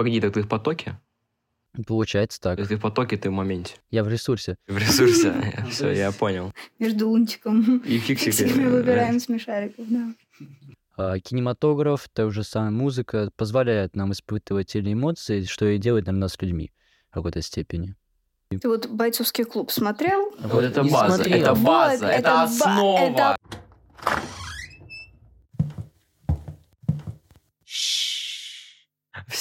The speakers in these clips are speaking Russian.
Погоди, так ты в потоке? Получается так. Ты в потоке, ты в моменте. Я в ресурсе. В ресурсе. Все, я понял. Между лунтиком И фиксиками. выбираем смешариков, да. А, Кинематограф, та же самая музыка позволяет нам испытывать те или эмоции, что и делает нам нас людьми в какой-то степени. Ты вот бойцовский клуб смотрел? Вот это база, смотрел. это база, Вот, это основа.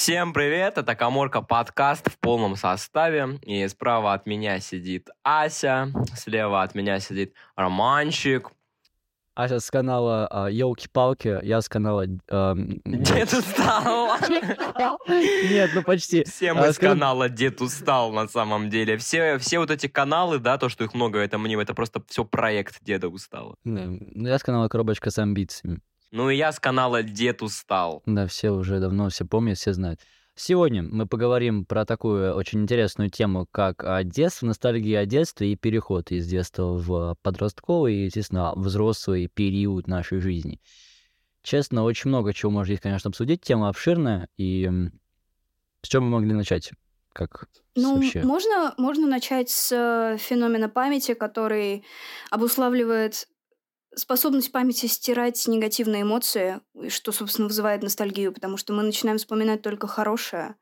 Всем привет, это Каморка подкаст в полном составе. И справа от меня сидит Ася, слева от меня сидит Романчик. Ася с канала Елки-палки, я с канала... ам, Дед устал. Нет, ну почти. Все А, мы с канала Дед устал на самом деле. Все, все вот эти каналы, да, то, что их много, это мне, это просто все проект Деда устала. Ну, я с канала Коробочка с амбициями. Ну и я с канала Дед устал. Да, все уже давно все помнят, все знают. Сегодня мы поговорим про такую очень интересную тему, как а, детство, ностальгия о детстве и переход из детства в подростковый и, естественно, взрослый период нашей жизни. Честно, очень много чего можно здесь, конечно, обсудить. Тема обширная. И с чем мы могли начать? Как Ну, вообще? можно, можно начать с э, феномена памяти, который обуславливает способность памяти стирать негативные эмоции, что, собственно, вызывает ностальгию, потому что мы начинаем вспоминать только хорошее.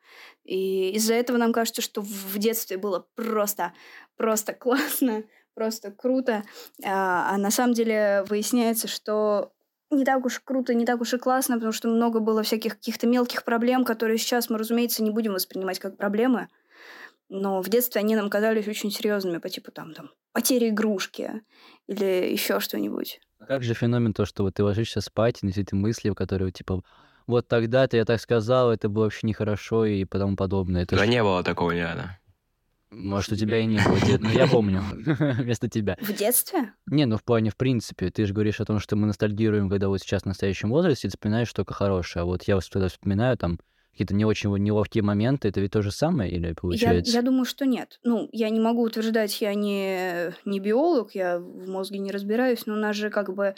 И из-за этого нам кажется, что в детстве было просто, просто классно, просто круто. А, а на самом деле выясняется, что не так уж круто, не так уж и классно, потому что много было всяких каких-то мелких проблем, которые сейчас мы, разумеется, не будем воспринимать как проблемы. Но в детстве они нам казались очень серьезными, по типу там, там потери игрушки или еще что-нибудь. А Как же феномен то, что вот ты ложишься спать, и на все эти мысли, которые типа вот тогда-то я так сказал, это было вообще нехорошо и тому подобное. Это Да ж- не было такого никогда. Может, у тебя и не было, дед, но я помню вместо тебя. В детстве? Не, ну в плане, в принципе, ты же говоришь о том, что мы ностальгируем, когда вот сейчас в настоящем возрасте, и вспоминаешь только хорошее. А вот я вот когда вспоминаю там какие-то не очень неловкие моменты, это ведь то же самое или Я, получается? я думаю, что нет. Ну, я не могу утверждать, я не, не биолог, я в мозге не разбираюсь, но у нас же как бы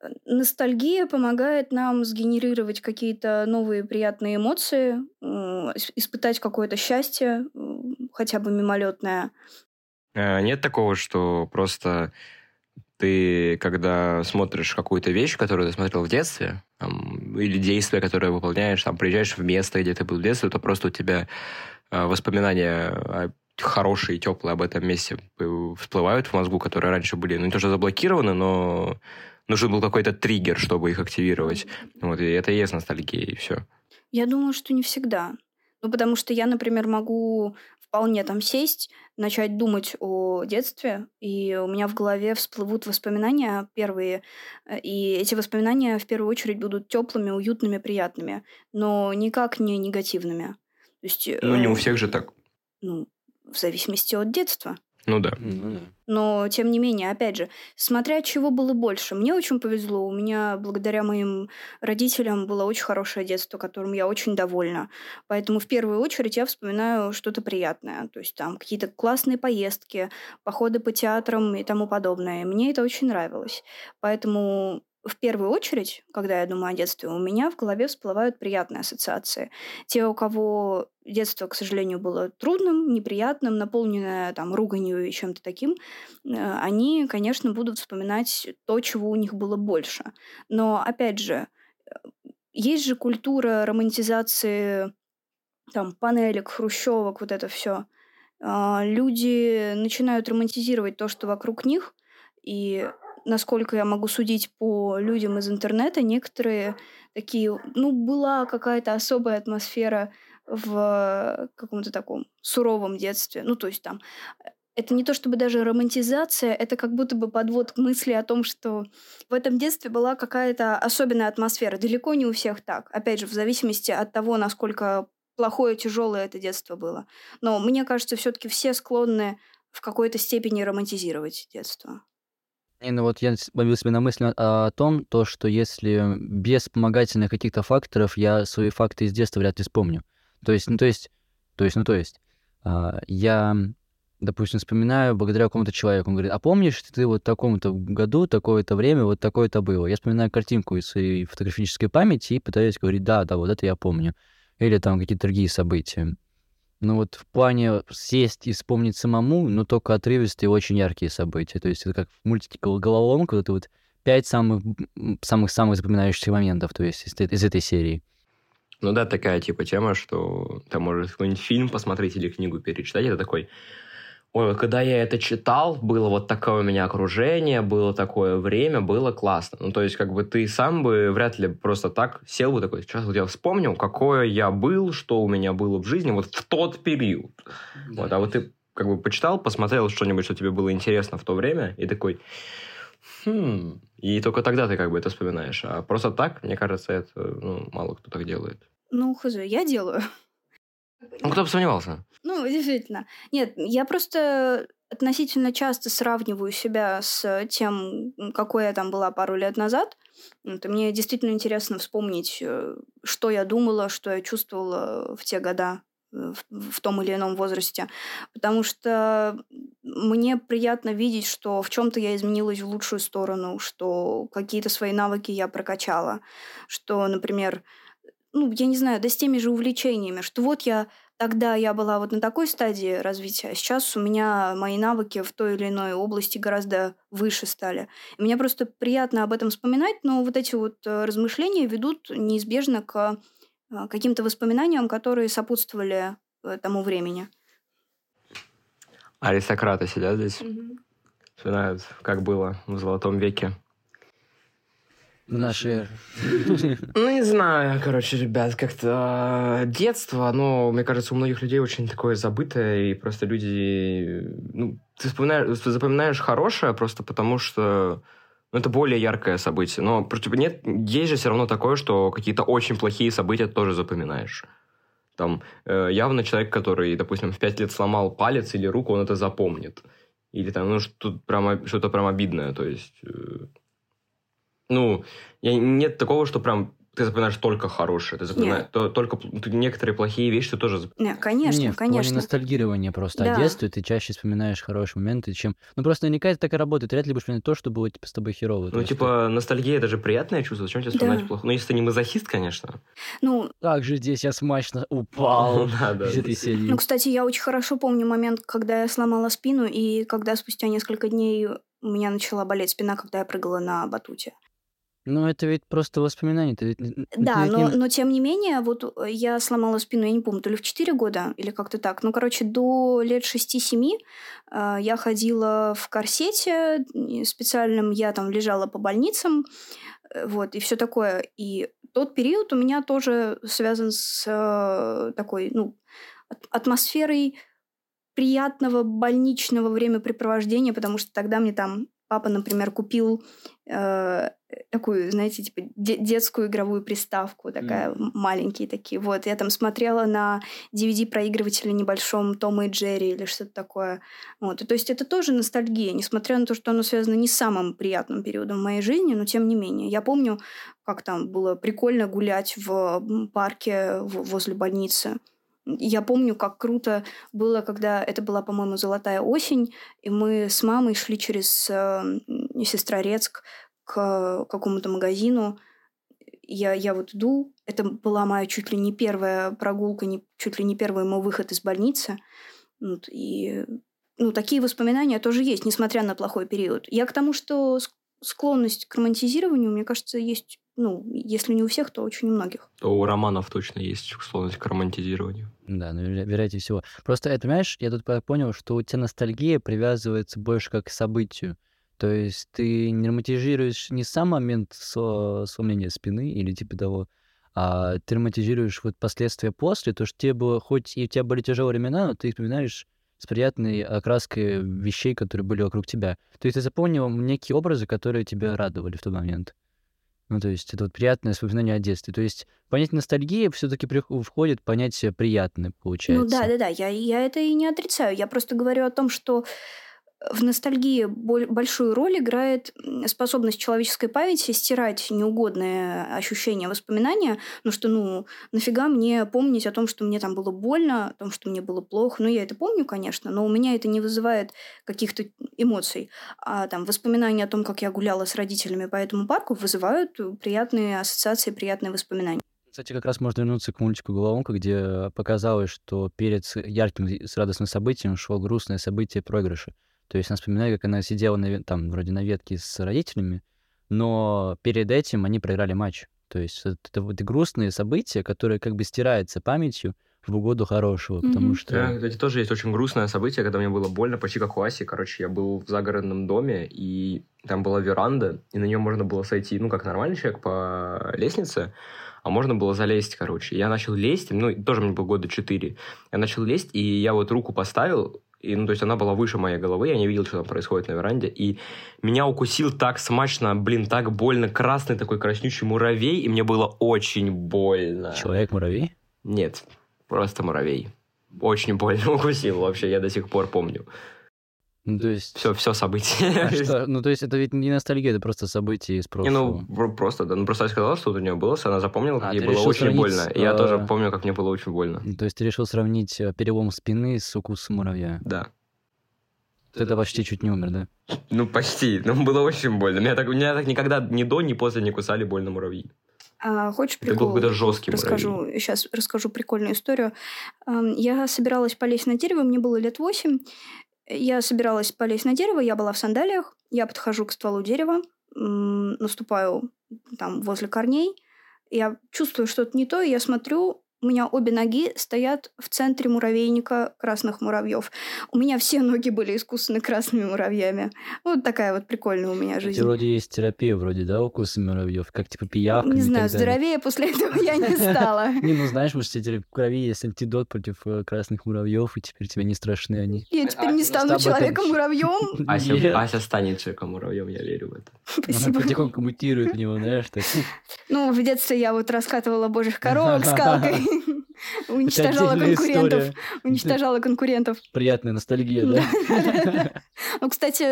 э, ностальгия помогает нам сгенерировать какие-то новые приятные эмоции, испытать какое-то счастье, хотя бы мимолетное. Э, Нет такого, что просто ты, когда смотришь какую-то вещь, которую ты смотрел в детстве, там, или действие, которое выполняешь, там, приезжаешь в место, где ты был в детстве, то просто у тебя э, воспоминания хорошие, теплые об этом месте э, всплывают в мозгу, которые раньше были, ну, не то, что заблокированы, но нужен был какой-то триггер, чтобы их активировать. Вот, и это и есть ностальгия, и все. Я думаю, что не всегда. Ну, потому что я, например, могу вполне там сесть, начать думать о детстве, и у меня в голове всплывут воспоминания первые, э, и эти воспоминания в первую очередь будут теплыми, уютными, приятными, но никак не негативными. То есть, Ну, не у э, всех же так. ну, в зависимости от детства. Ну да. Ну да. Но, тем не менее, опять же, смотря чего было больше. Мне очень повезло. У меня, благодаря моим родителям, было очень хорошее детство, которым я очень довольна. Поэтому в первую очередь я вспоминаю что-то приятное. То есть там какие-то классные поездки, походы по театрам и тому подобное. Мне это очень нравилось. Поэтому в первую очередь, когда я думаю о детстве, у меня в голове всплывают приятные ассоциации. Те, у кого детство, к сожалению, было трудным, неприятным, наполненное там руганью и чем-то таким, э, они, конечно, будут вспоминать то, чего у них было больше. Но, опять же, э, есть же культура романтизации там панелек, хрущевок, вот это все. Люди начинают романтизировать то, что вокруг них, и насколько я могу судить по людям из интернета, некоторые такие, ну, была какая-то особая атмосфера в каком-то таком суровом детстве. Ну, то есть там э, это не то чтобы даже романтизация, это как будто бы подвод к мысли о том, что в этом детстве была какая-то особенная атмосфера. Далеко не у всех так. Опять же, в зависимости от того, насколько плохое, тяжелое это детство было. Но мне кажется, все-таки все склонны в какой-то степени романтизировать детство. Не, ну вот я ловил себя на мысли о, о том, то, что если без вспомогательных каких-то факторов я свои факты из детства вряд ли вспомню. То есть, ну то есть, то есть, ну то есть, а, я, допустим, вспоминаю благодаря какому-то человеку, он говорит, а помнишь, ты вот в таком-то году, такое-то время, вот такое-то было. Я вспоминаю картинку из своей фотографической памяти и пытаюсь говорить, да, да, вот это я помню. или там какие-то другие события. Ну вот в плане сесть и вспомнить самому, но только отрывистые очень яркие события. То есть это как в мультике «Головоломка», вот это вот пять самых самых самых запоминающихся моментов, то есть из, из этой серии. Ну да, такая типа тема, что там может какой-нибудь фильм посмотреть или книгу перечитать, это такой, ой, вот когда я это читал, было вот такое у меня окружение, было такое время, было классно. Ну, то есть, как бы ты сам бы вряд ли просто так сел бы такой, сейчас вот я вспомнил, какое я был, что у меня было в жизни вот в тот период. Да. Вот, а вот ты как бы почитал, посмотрел что-нибудь, что тебе было интересно в то время, и такой, хм, и только тогда ты как бы это вспоминаешь. А просто так, мне кажется, это ну, мало кто так делает. Ну, хз, я делаю. Ну, кто бы сомневался? Ну, действительно. Нет, я просто относительно часто сравниваю себя с тем, какой я там была пару лет назад. Это мне действительно интересно вспомнить, э, что я думала, что я чувствовала в те года в, в том или ином возрасте. Потому что мне приятно видеть, что в чем-то я изменилась в лучшую сторону, что какие-то свои навыки я прокачала, что, например, ну, я не знаю, да с теми же увлечениями, что вот я тогда я была вот на такой стадии развития, а сейчас у меня мои навыки в той или иной области гораздо выше стали. И мне просто приятно об этом вспоминать, но вот эти вот э, размышления ведут неизбежно к а, каким-то воспоминаниям, которые сопутствовали э, тому времени. Аристократы сидят здесь, угу. вспоминают, как было в Золотом веке. В нашей Ну, не знаю, короче, ребят, как-то детство, оно, мне кажется, у многих людей очень такое забытое, и просто люди... Ну, ты вспоминаешь, запоминаешь хорошее просто потому, что ну, это более яркое событие. Но типа, нет, есть же все равно такое, что какие-то очень плохие события тоже запоминаешь. Там э, явно человек, который, допустим, в пять лет сломал палец или руку, он это запомнит. Или там, ну, что-то прям, что-то прям обидное. То есть, э, ну, я, нет такого, что прям ты запоминаешь только хорошее, ты запоминаешь то, только некоторые плохие вещи ты тоже запоминаешь. Нет, конечно, Нет, конечно. В плане ностальгирования просто да. о детстве ты чаще вспоминаешь хорошие моменты, чем... Ну, просто наверняка это так и работает. Вряд ли будешь вспоминать то, что было типа, с тобой херово. Ну, типа, ты... ностальгия — это же приятное чувство. Зачем тебе вспоминать да. плохо? Ну, если ты не мазохист, конечно. Ну... Как же здесь я смачно упал из этой серии. Ну, кстати, я очень хорошо помню момент, когда я сломала спину, и когда спустя несколько дней у меня начала болеть спина, когда я прыгала на батуте. Ну, это ведь просто воспоминания. Это ведь, да, ведь но, не... но тем не менее, вот э, я сломала спину, я не помню, то ли в 4 года, или как-то так. Ну, короче, до лет 6-7 э, я ходила в корсете специальном, я там лежала по больницам, э, вот, и все такое. И тот период у меня тоже связан с э, такой, ну, атмосферой приятного больничного времяпрепровождения, потому что тогда мне там папа, например, купил э, такую, знаете, типа де- детскую игровую приставку, такая mm. маленькие такие. Вот я там смотрела на DVD-проигрывателе небольшом Тома и Джерри или что-то такое. Вот. И, то есть это тоже ностальгия, несмотря на то, что оно связано не с самым приятным периодом в моей жизни, но тем не менее. Я помню, как там было прикольно гулять в парке возле больницы. Я помню, как круто было, когда это была, по-моему, золотая осень, и мы с мамой шли через э, Сестрорецк к какому-то магазину. Я, я вот иду. Это была моя чуть ли не первая прогулка, не, чуть ли не первый мой выход из больницы. Вот, и ну, такие воспоминания тоже есть, несмотря на плохой период. Я к тому, что склонность к романтизированию, мне кажется, есть ну, если не у всех, то очень у многих. То у романов точно есть склонность к романтизированию. Да, ну, вероятнее всего. Просто, это, понимаешь, я тут понял, что у тебя ностальгия привязывается больше как к событию. То есть ты не романтизируешь не сам момент со сломления спины или типа того, а ты романтизируешь вот последствия после, то, что тебе было, хоть и у тебя были тяжелые времена, но ты их вспоминаешь с приятной окраской вещей, которые были вокруг тебя. То есть ты запомнил некие образы, которые тебя радовали в тот момент. Ну, то есть это вот приятное воспоминание о детстве. То есть понятие ностальгии все-таки входит понятие приятное, получается. Ну да, да, да, я, я это и не отрицаю. Я просто говорю о том, что в ностальгии большую роль играет способность человеческой памяти стирать неугодные ощущения, воспоминания, ну что, ну, нафига мне помнить о том, что мне там было больно, о том, что мне было плохо. Ну, я это помню, конечно, но у меня это не вызывает каких-то эмоций. А там воспоминания о том, как я гуляла с родителями по этому парку, вызывают приятные ассоциации, приятные воспоминания. Кстати, как раз можно вернуться к мультику «Головоломка», где показалось, что перед ярким, с радостным событием шло грустное событие проигрыша. То есть она вспоминает, как она сидела на, там, вроде на ветке с родителями, но перед этим они проиграли матч. То есть это, это вот грустные события, которые как бы стираются памятью в угоду хорошего, потому Мгм. что... Да, кстати, тоже есть очень грустное событие, когда мне было больно, почти как у Аси. Короче, я был в загородном доме, и там была веранда, и на нее можно было сойти, ну, как нормальный человек, по лестнице, а можно было залезть, короче. Я начал лезть, ну, тоже мне было года 4. Я начал лезть, и я вот руку поставил, и, ну, то есть она была выше моей головы, я не видел, что там происходит на веранде, и меня укусил так смачно, блин, так больно, красный такой краснючий муравей, и мне было очень больно. Человек-муравей? Нет, просто муравей. Очень больно укусил вообще, я до сих пор помню. Ну, то есть... Все, все события. А что? Ну, то есть это ведь не ностальгия, это просто событие из Не, прошлого. ну, про- просто, да. Ну, просто я сказала, что вот у нее было, она запомнила, как А, ей было очень сравнить больно. И я тоже э, помню, как мне было очень больно. Ну, То есть ты решил сравнить э, перелом спины с укусом муравья. Да. Ты это почти чуть не умер, да? Ну, почти. Ну, было очень больно. Меня так, меня так никогда ни до, ни после не кусали больно муравьи. А, хочешь Это был прикол? какой-то жесткий расскажу, муравей. сейчас расскажу прикольную историю. Ам, Я собиралась полезть на дерево, мне было лет восемь. Я собиралась полезть на дерево, я была в сандалиях, я подхожу к стволу дерева, наступаю там возле корней, я чувствую что-то не то, и я смотрю, у меня обе ноги стоят в центре муравейника красных муравьев. У меня все ноги были искусаны красными муравьями. Вот такая вот прикольная у меня жизнь. вроде есть терапия, вроде, да, укусы муравьев, как типа пиявка. Не знаю, здоровее после этого я не стала. Не, ну знаешь, может, в крови есть антидот против э, красных муравьев, и теперь тебе не страшны они. Я теперь А, не ну, стану человеком-муравьем. Ася, Нет. Ася станет человеком-муравьем, я верю в это. Она Спасибо. потихоньку мутирует в него, знаешь, так. Ну, в детстве я вот раскатывала божьих коровок скалкой. Уничтожала конкурентов. история. Уничтожала конкурентов. Приятная ностальгия, да? Ну, кстати,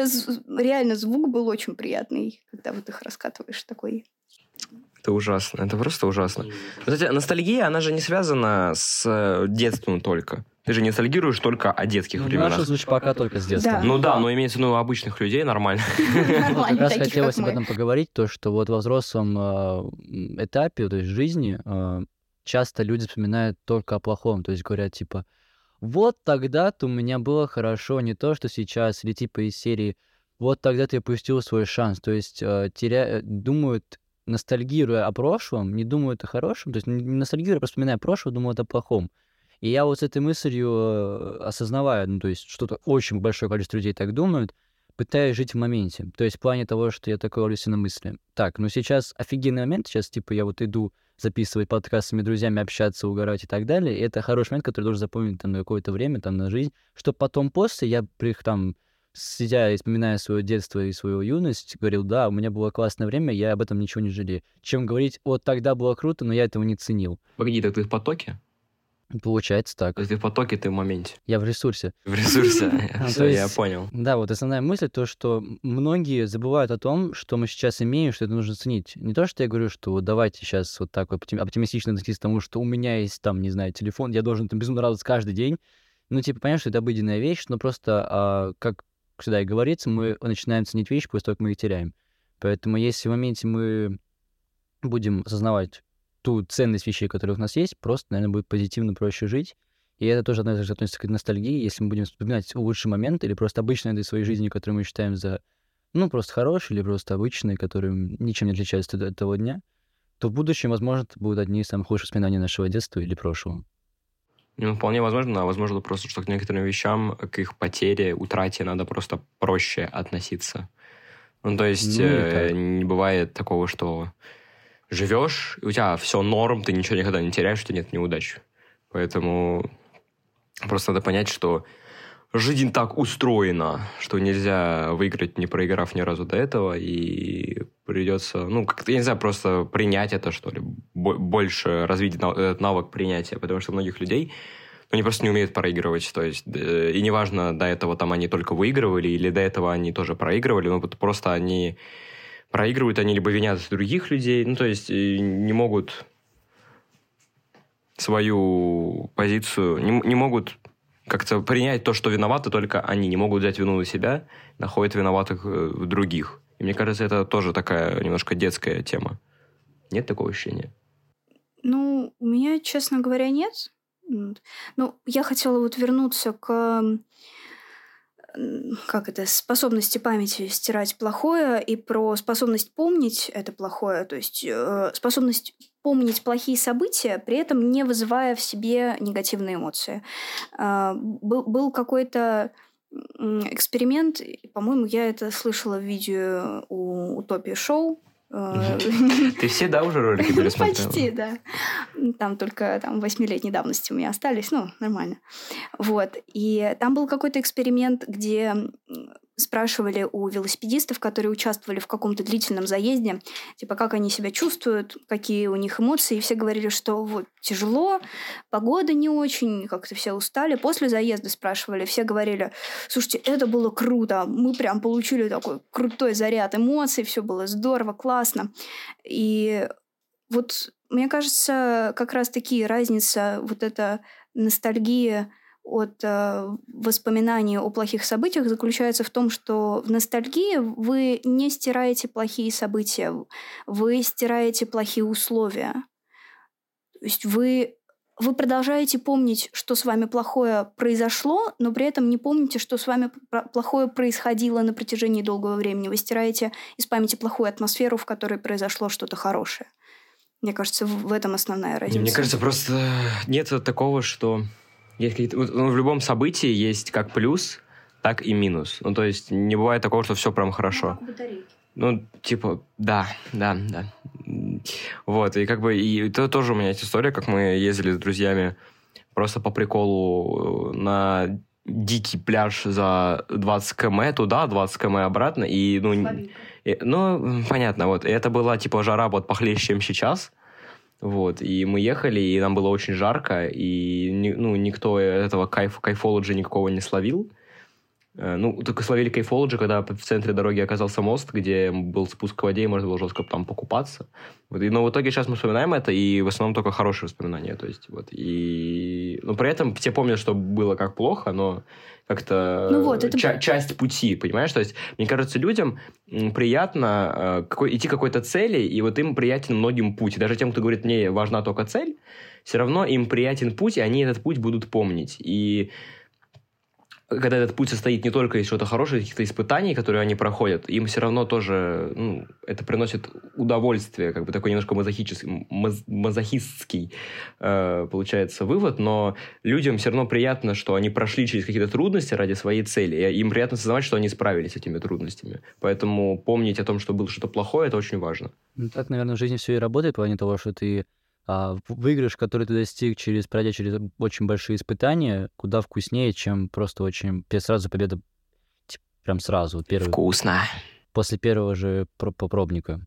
реально звук был очень приятный, когда вот их раскатываешь такой. Это ужасно. Это просто ужасно. Кстати, ностальгия, она же не связана с э, детством только. Ты же не ностальгируешь только о детских Ну, временах. Наша звучит пока только с детства. Да. Ну да, но имеется в виду у обычных людей нормально. Как раз хотелось об этом поговорить, то, что вот во взрослом э, этапе, то есть жизни, э, часто люди вспоминают только о плохом, то есть говорят типа, вот тогда-то у меня было хорошо, не то, что сейчас, или типа из серии, вот тогда ты упустил свой шанс, то есть э, теря... думают, ностальгируя о прошлом, не думают о хорошем, то есть не ностальгируя, просто вспоминая прошлое, думают о плохом. И я вот с этой мыслью э, осознавая, ну, то есть что-то очень большое количество людей так думают, пытаюсь жить в моменте. То есть в плане того, что я такой ловлюсь на мысли. Так, ну сейчас офигенный момент, сейчас типа я вот иду записывать подкаст с своими друзьями, общаться, угорать и так далее. И это хороший момент, который должен запомнить там на какое-то время, там на жизнь, чтобы потом после я при там сидя и вспоминая свое детство и свою юность, говорил, да, у меня было классное время, я об этом ничего не жалею. Чем говорить, вот тогда было круто, но я этого не ценил. Погоди, так ты в потоке? Получается так. То есть ты в потоке, ты в моменте. Я в ресурсе. В ресурсе. Все, я есть- понял. Да, вот основная мысль то, что многие забывают о том, что мы сейчас имеем, что это нужно ценить. Не то, что я говорю, что вот давайте сейчас вот так вот оптим- оптимистично относиться к тому, что у меня есть там, не знаю, телефон, я должен там безумно радоваться каждый день. Ну, типа, понятно, что это обыденная вещь, но просто, а, как всегда и говорится, мы начинаем ценить вещи после того, как мы их теряем. Поэтому если в моменте мы будем осознавать ту ценность вещей, которые у нас есть, просто, наверное, будет позитивно проще жить. И это тоже одно из относится к ностальгии. Если мы будем вспоминать лучший момент или просто обычные из своей жизни, которые мы считаем за, ну, просто хорошие или просто обычные, которые ничем не отличаются от этого дня, то в будущем, возможно, будут одни из самых лучших воспоминаний нашего детства или прошлого. Ну, вполне возможно, а возможно просто, что к некоторым вещам, к их потере, утрате надо просто проще относиться. Ну, то есть Ну, э, не бывает такого, что живешь, и у тебя все норм, ты ничего никогда не теряешь, у тебя нет неудач. Поэтому просто надо понять, что жизнь так устроена, что нельзя выиграть, не проиграв ни разу до этого, и придется, ну, как-то, я не знаю, просто принять это, что ли, бо- больше развить этот навык принятия, потому что многих людей, ну, они просто не умеют проигрывать, то есть, э, и неважно, до этого там они только выигрывали, или до этого они тоже проигрывали, ну, просто они проигрывают, они либо винят других людей, ну, то есть, и не могут свою позицию, не, не могут как-то принять то, что виноваты только они, не могут взять вину на себя, находят виноватых э, в других. И мне кажется, это тоже такая немножко детская тема. Нет такого ощущения? Ну, у меня, честно говоря, нет. Ну, я хотела вот вернуться к как это, способности памяти стирать плохое и про способность помнить это плохое, то есть э, способность помнить плохие события, при этом не вызывая в себе негативные эмоции. Э, был, был какой-то эксперимент, по-моему, я это слышала в видео у Утопии Шоу, Ты все, да, уже ролики пересмотрела? Почти, да. Там только там восьмилетней давности у меня остались, ну, нормально. Вот. И там был какой-то эксперимент, где спрашивали у велосипедистов, которые участвовали в каком-то длительном заезде, типа, как они себя чувствуют, какие у них эмоции, и все говорили, что вот тяжело, погода не очень, как-то все устали. После заезда спрашивали, все говорили, слушайте, это было круто, мы прям получили такой крутой заряд эмоций, все было здорово, классно. И вот мне кажется, как раз таки разница, вот эта ностальгия от э, воспоминаний о плохих событиях заключается в том, что в ностальгии вы не стираете плохие события, вы стираете плохие условия. То есть вы, вы продолжаете помнить, что с вами плохое произошло, но при этом не помните, что с вами плохое происходило на протяжении долгого времени. Вы стираете из памяти плохую атмосферу, в которой произошло что-то хорошее. Мне кажется, в этом основная разница. Мне кажется, просто нет такого, что есть какие-то... Ну, в любом событии есть как плюс, так и минус. Ну, то есть не бывает такого, что все прям хорошо. Ну, типа, да, да, да. Вот, и как бы, и это тоже у меня есть история, как мы ездили с друзьями просто по приколу э, на дикий пляж за 20 км туда, 20 км обратно, и, ну, и, ну, понятно, вот, и это была, типа, жара вот похлеще, чем сейчас, вот, и мы ехали, и нам было очень жарко, и ну, никто этого кайф, кайфолоджи никакого не словил. Э, ну, только словили кайфолоджи, когда в центре дороги оказался мост, где был спуск к воде, и можно было жестко там покупаться. Вот, и, но в итоге сейчас мы вспоминаем это, и в основном только хорошие воспоминания. То есть, вот, и... Но при этом все помнят, что было как плохо, но как-то ну вот, это... ча- часть пути, понимаешь? То есть, мне кажется, людям приятно э, какой, идти к какой-то цели, и вот им приятен многим путь. И даже тем, кто говорит, мне важна только цель, все равно им приятен путь, и они этот путь будут помнить. И когда этот путь состоит не только из чего-то хорошего, из каких-то испытаний, которые они проходят, им все равно тоже ну, это приносит удовольствие, как бы такой немножко мазохический, маз, мазохистский э, получается вывод, но людям все равно приятно, что они прошли через какие-то трудности ради своей цели, и им приятно осознавать, что они справились с этими трудностями. Поэтому помнить о том, что было что-то плохое, это очень важно. Ну, так, наверное, в жизни все и работает, в плане того, что ты а, выигрыш, который ты достиг, через, пройдя через очень большие испытания, куда вкуснее, чем просто очень... Сразу победа типа, прям сразу. Первый, Вкусно. После первого же пробника.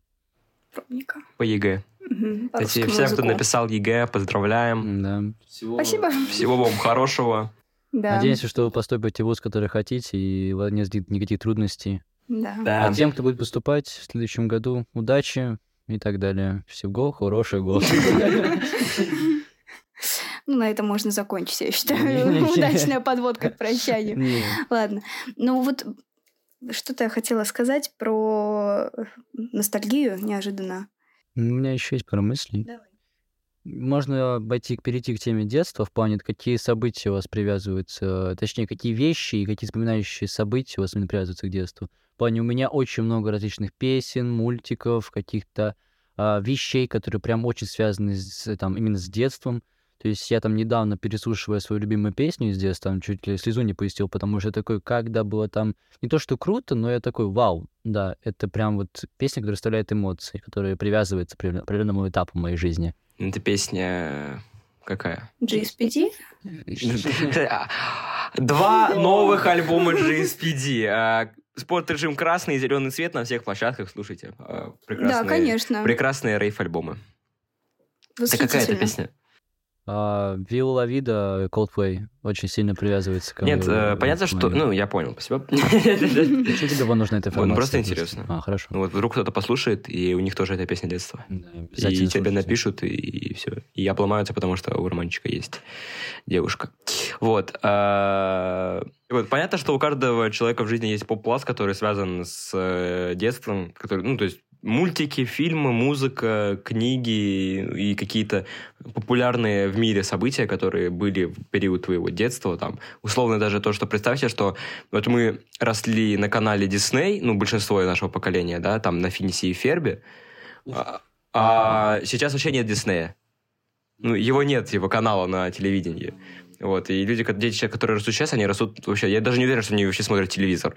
Пробника. По ЕГЭ. Угу, Кстати, всем, кто написал ЕГЭ, поздравляем. Да. Всего, Спасибо. Всего вам хорошего. Да. Надеемся, что вы поступите в вуз, который хотите, и у вас нет никаких трудностей. Да. да. А тем, кто будет поступать в следующем году, удачи, и так далее. Всего хорошего года. Ну, на этом можно закончить, я считаю. Удачная подводка к прощанию. Ладно. Ну, вот что-то я хотела сказать про ностальгию неожиданно. У меня еще есть пара мыслей. Давай. Можно обойти, перейти к теме детства в плане, какие события у вас привязываются, точнее, какие вещи и какие вспоминающие события у вас привязываются к детству плане у меня очень много различных песен, мультиков, каких-то а, вещей, которые прям очень связаны с, там, именно с детством. То есть я там недавно, переслушивая свою любимую песню из детства, там чуть ли слезу не пустил, потому что такой, когда было там не то, что круто, но я такой, вау, да, это прям вот песня, которая оставляет эмоции, которая привязывается к определенному этапу моей жизни. Это песня какая? GSPD? Два новых альбома GSPD. Спорт режим красный и зеленый цвет на всех площадках. Слушайте, а, прекрасные, да, конечно. прекрасные рейф-альбомы. Это какая то песня? Вилла Вида Coldplay очень сильно привязывается к... Нет, э, понятно, что... Ну, я понял, спасибо. Что тебе нужно эта информация? Просто интересно. А, хорошо. Ну, вот вдруг кто-то послушает, и у них тоже эта песня детства. и тебе напишут, и, все. И обломаются, потому что у романчика есть девушка. Вот. А, вот. Понятно, что у каждого человека в жизни есть поп-пласт, который связан с э, детством, который, ну, то есть мультики, фильмы, музыка, книги и какие-то популярные в мире события, которые были в период твоего детства, там, условно даже то, что представьте, что вот мы росли на канале Дисней, ну, большинство нашего поколения, да, там, на Финисе и Фербе, а, а сейчас вообще нет Диснея. Ну, его нет, его канала на телевидении. Вот, и люди, дети, которые растут сейчас, они растут вообще... Я даже не уверен, что они вообще смотрят телевизор.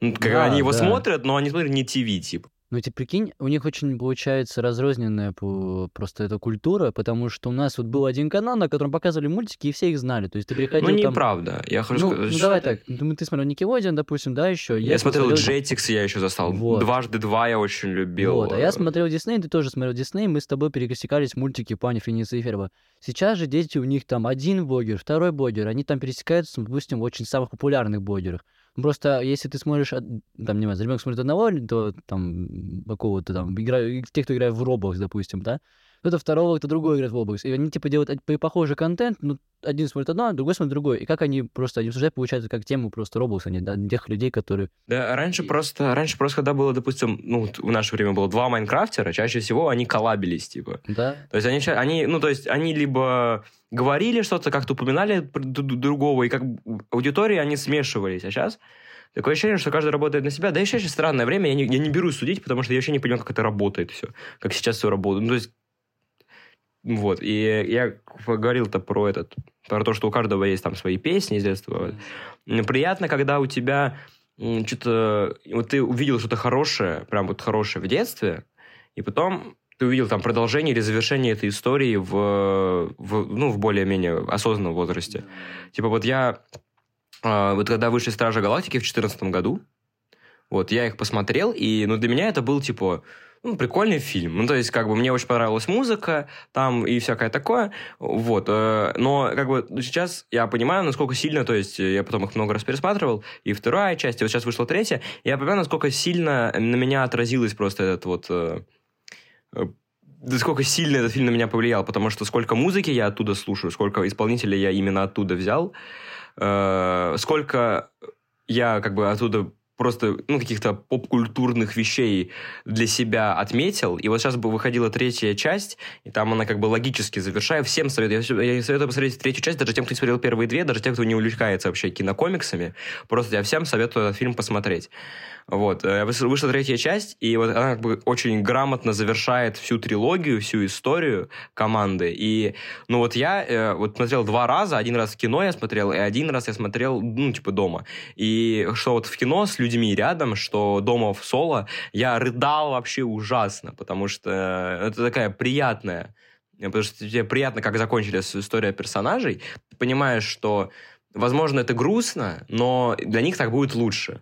Ну, как да, они его да. смотрят, но они смотрят не ТВ, типа. Ну, ты прикинь, у них очень получается разрозненная просто эта культура, потому что у нас вот был один канал, на котором показывали мультики, и все их знали. То есть ты приходил Ну, там... неправда. Я хочу ну, сказать... Ну, давай так. Ты, ты смотрел Никелодиан, допустим, да, еще? Я, я смотрел смотрел... Jetix, я еще застал. Вот. Дважды два я очень любил. Вот, а я смотрел Дисней, ты тоже смотрел Дисней, мы с тобой пересекались в мультике Пани и Ферба. Сейчас же дети, у них там один блогер, второй блогер, они там пересекаются, допустим, в очень самых популярных блогерах. Просто если ты смотришь, там, не знаю, ребенок смотрит одного, то там какого-то там, игра... тех, кто играет в Roblox, допустим, да, кто-то второго, кто другой играет в Roblox. И они, типа, делают похожий контент, ну, один смотрит одно, другой смотрит другой. И как они просто, они обсуждают, получается, как тему просто Roblox, а не да, тех людей, которые... Да, раньше просто, раньше просто, когда было, допустим, ну, в наше время было два Майнкрафтера, чаще всего они коллабились, типа. Да. То есть они, они ну, то есть они либо говорили что-то, как-то упоминали другого, и как аудитории они смешивались. А сейчас Такое ощущение, что каждый работает на себя. Да еще сейчас странное время, я не, я не берусь судить, потому что я вообще не понимаю, как это работает все. Как сейчас все работает. Ну, то есть, вот. И я говорил-то про этот, про то, что у каждого есть там свои песни из детства. Mm. Приятно, когда у тебя что-то... Вот ты увидел что-то хорошее, прям вот хорошее в детстве, и потом ты увидел там продолжение или завершение этой истории в, в ну, в более-менее осознанном возрасте. Типа вот я а, вот когда вышли «Стражи Галактики» в 2014 году, вот, я их посмотрел, и, ну, для меня это был, типа, ну, прикольный фильм. Ну, то есть, как бы, мне очень понравилась музыка там и всякое такое, вот. Э, но, как бы, сейчас я понимаю, насколько сильно, то есть, я потом их много раз пересматривал, и вторая часть, и вот сейчас вышла третья, я понимаю, насколько сильно на меня отразилось просто этот вот э, э, насколько сильно этот фильм на меня повлиял, потому что сколько музыки я оттуда слушаю, сколько исполнителей я именно оттуда взял, э, сколько я как бы оттуда просто ну, каких-то поп-культурных вещей для себя отметил. И вот сейчас бы выходила третья часть, и там она как бы логически завершает. Всем советую. Я, я советую посмотреть третью часть, даже тем, кто не смотрел первые две, даже тем, кто не увлекается вообще кинокомиксами. Просто я всем советую этот фильм посмотреть. Вот. Э, вышла третья часть, и вот она как бы очень грамотно завершает всю трилогию, всю историю команды. И, ну вот я э, вот смотрел два раза, один раз в кино я смотрел, и один раз я смотрел, ну, типа, дома. И что вот в кино с людьми рядом, что дома в соло, я рыдал вообще ужасно, потому что это такая приятная потому что тебе приятно, как закончилась история персонажей, ты понимаешь, что, возможно, это грустно, но для них так будет лучше.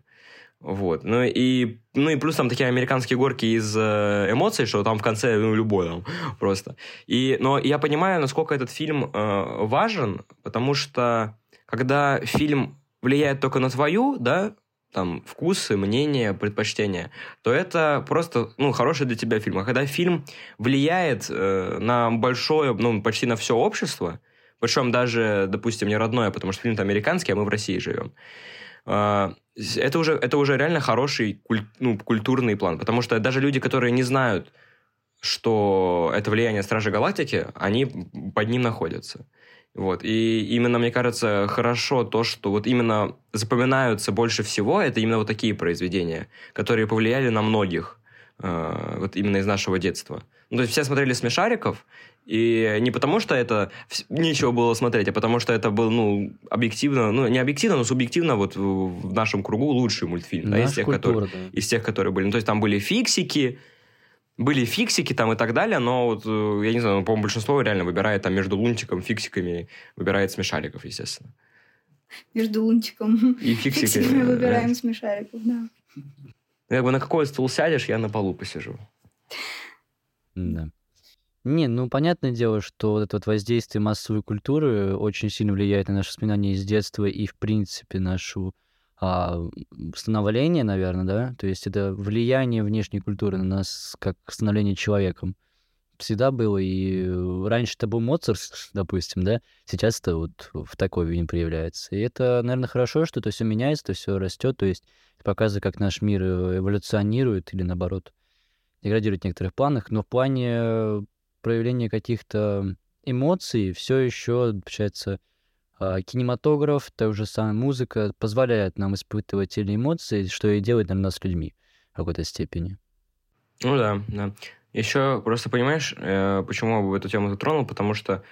Вот. Ну и, ну и плюс там такие американские горки из э, эмоций, что там в конце, ну, любой там просто. И, но я понимаю, насколько этот фильм э, важен, потому что когда фильм влияет только на твою, да, там, вкусы, мнения, предпочтения, то это просто, ну, хороший для тебя фильм. А когда фильм влияет э, на большое, ну, почти на все общество, причем даже, допустим, не родное, потому что фильм-то американский, а мы в России живем, а, это уже, это уже реально хороший куль, ну, культурный план, потому что даже люди, которые не знают, что это влияние Стражи Галактики, они под ним находятся. Вот. И именно, мне кажется, хорошо то, что вот именно запоминаются больше всего, это именно вот такие произведения, которые повлияли на многих, э, вот именно из нашего детства. Ну, то есть все смотрели «Смешариков», и не потому, что это нечего было смотреть, а потому что это был, ну, объективно, ну, не объективно, но субъективно вот в нашем кругу лучший мультфильм, да, из тех, культура, которые, да. из тех, которые были. Ну, то есть там были фиксики, были фиксики там и так далее, но вот, э, я не знаю, по-моему, большинство реально выбирает там между лунтиком, фиксиками, выбирает смешариков, естественно. Между лунтиком и фиксиками. фиксиками выбираем смешариков, да. Ну, как бы на какой стул сядешь, я на полу посижу. Да. Не, ну, понятное дело, что вот это вот воздействие массовой культуры очень сильно влияет на наши воспоминания из детства и, в принципе, нашу а, становление, наверное, да? То есть это влияние внешней культуры на нас как становление человеком. Всегда было, и раньше это был Моцарт, допустим, да? Сейчас это вот в такой виде проявляется. И это, наверное, хорошо, что это все меняется, это все растет, то есть показывает, как наш мир э, эволюционирует или наоборот деградирует в некоторых планах, но в плане проявления каких-то эмоций все еще, получается, кинематограф, та же самая музыка позволяет нам испытывать эти эмоции, что и делает нам нас людьми в какой-то степени. Ну да, да. Еще просто понимаешь, э, почему я эту тему затронул, потому что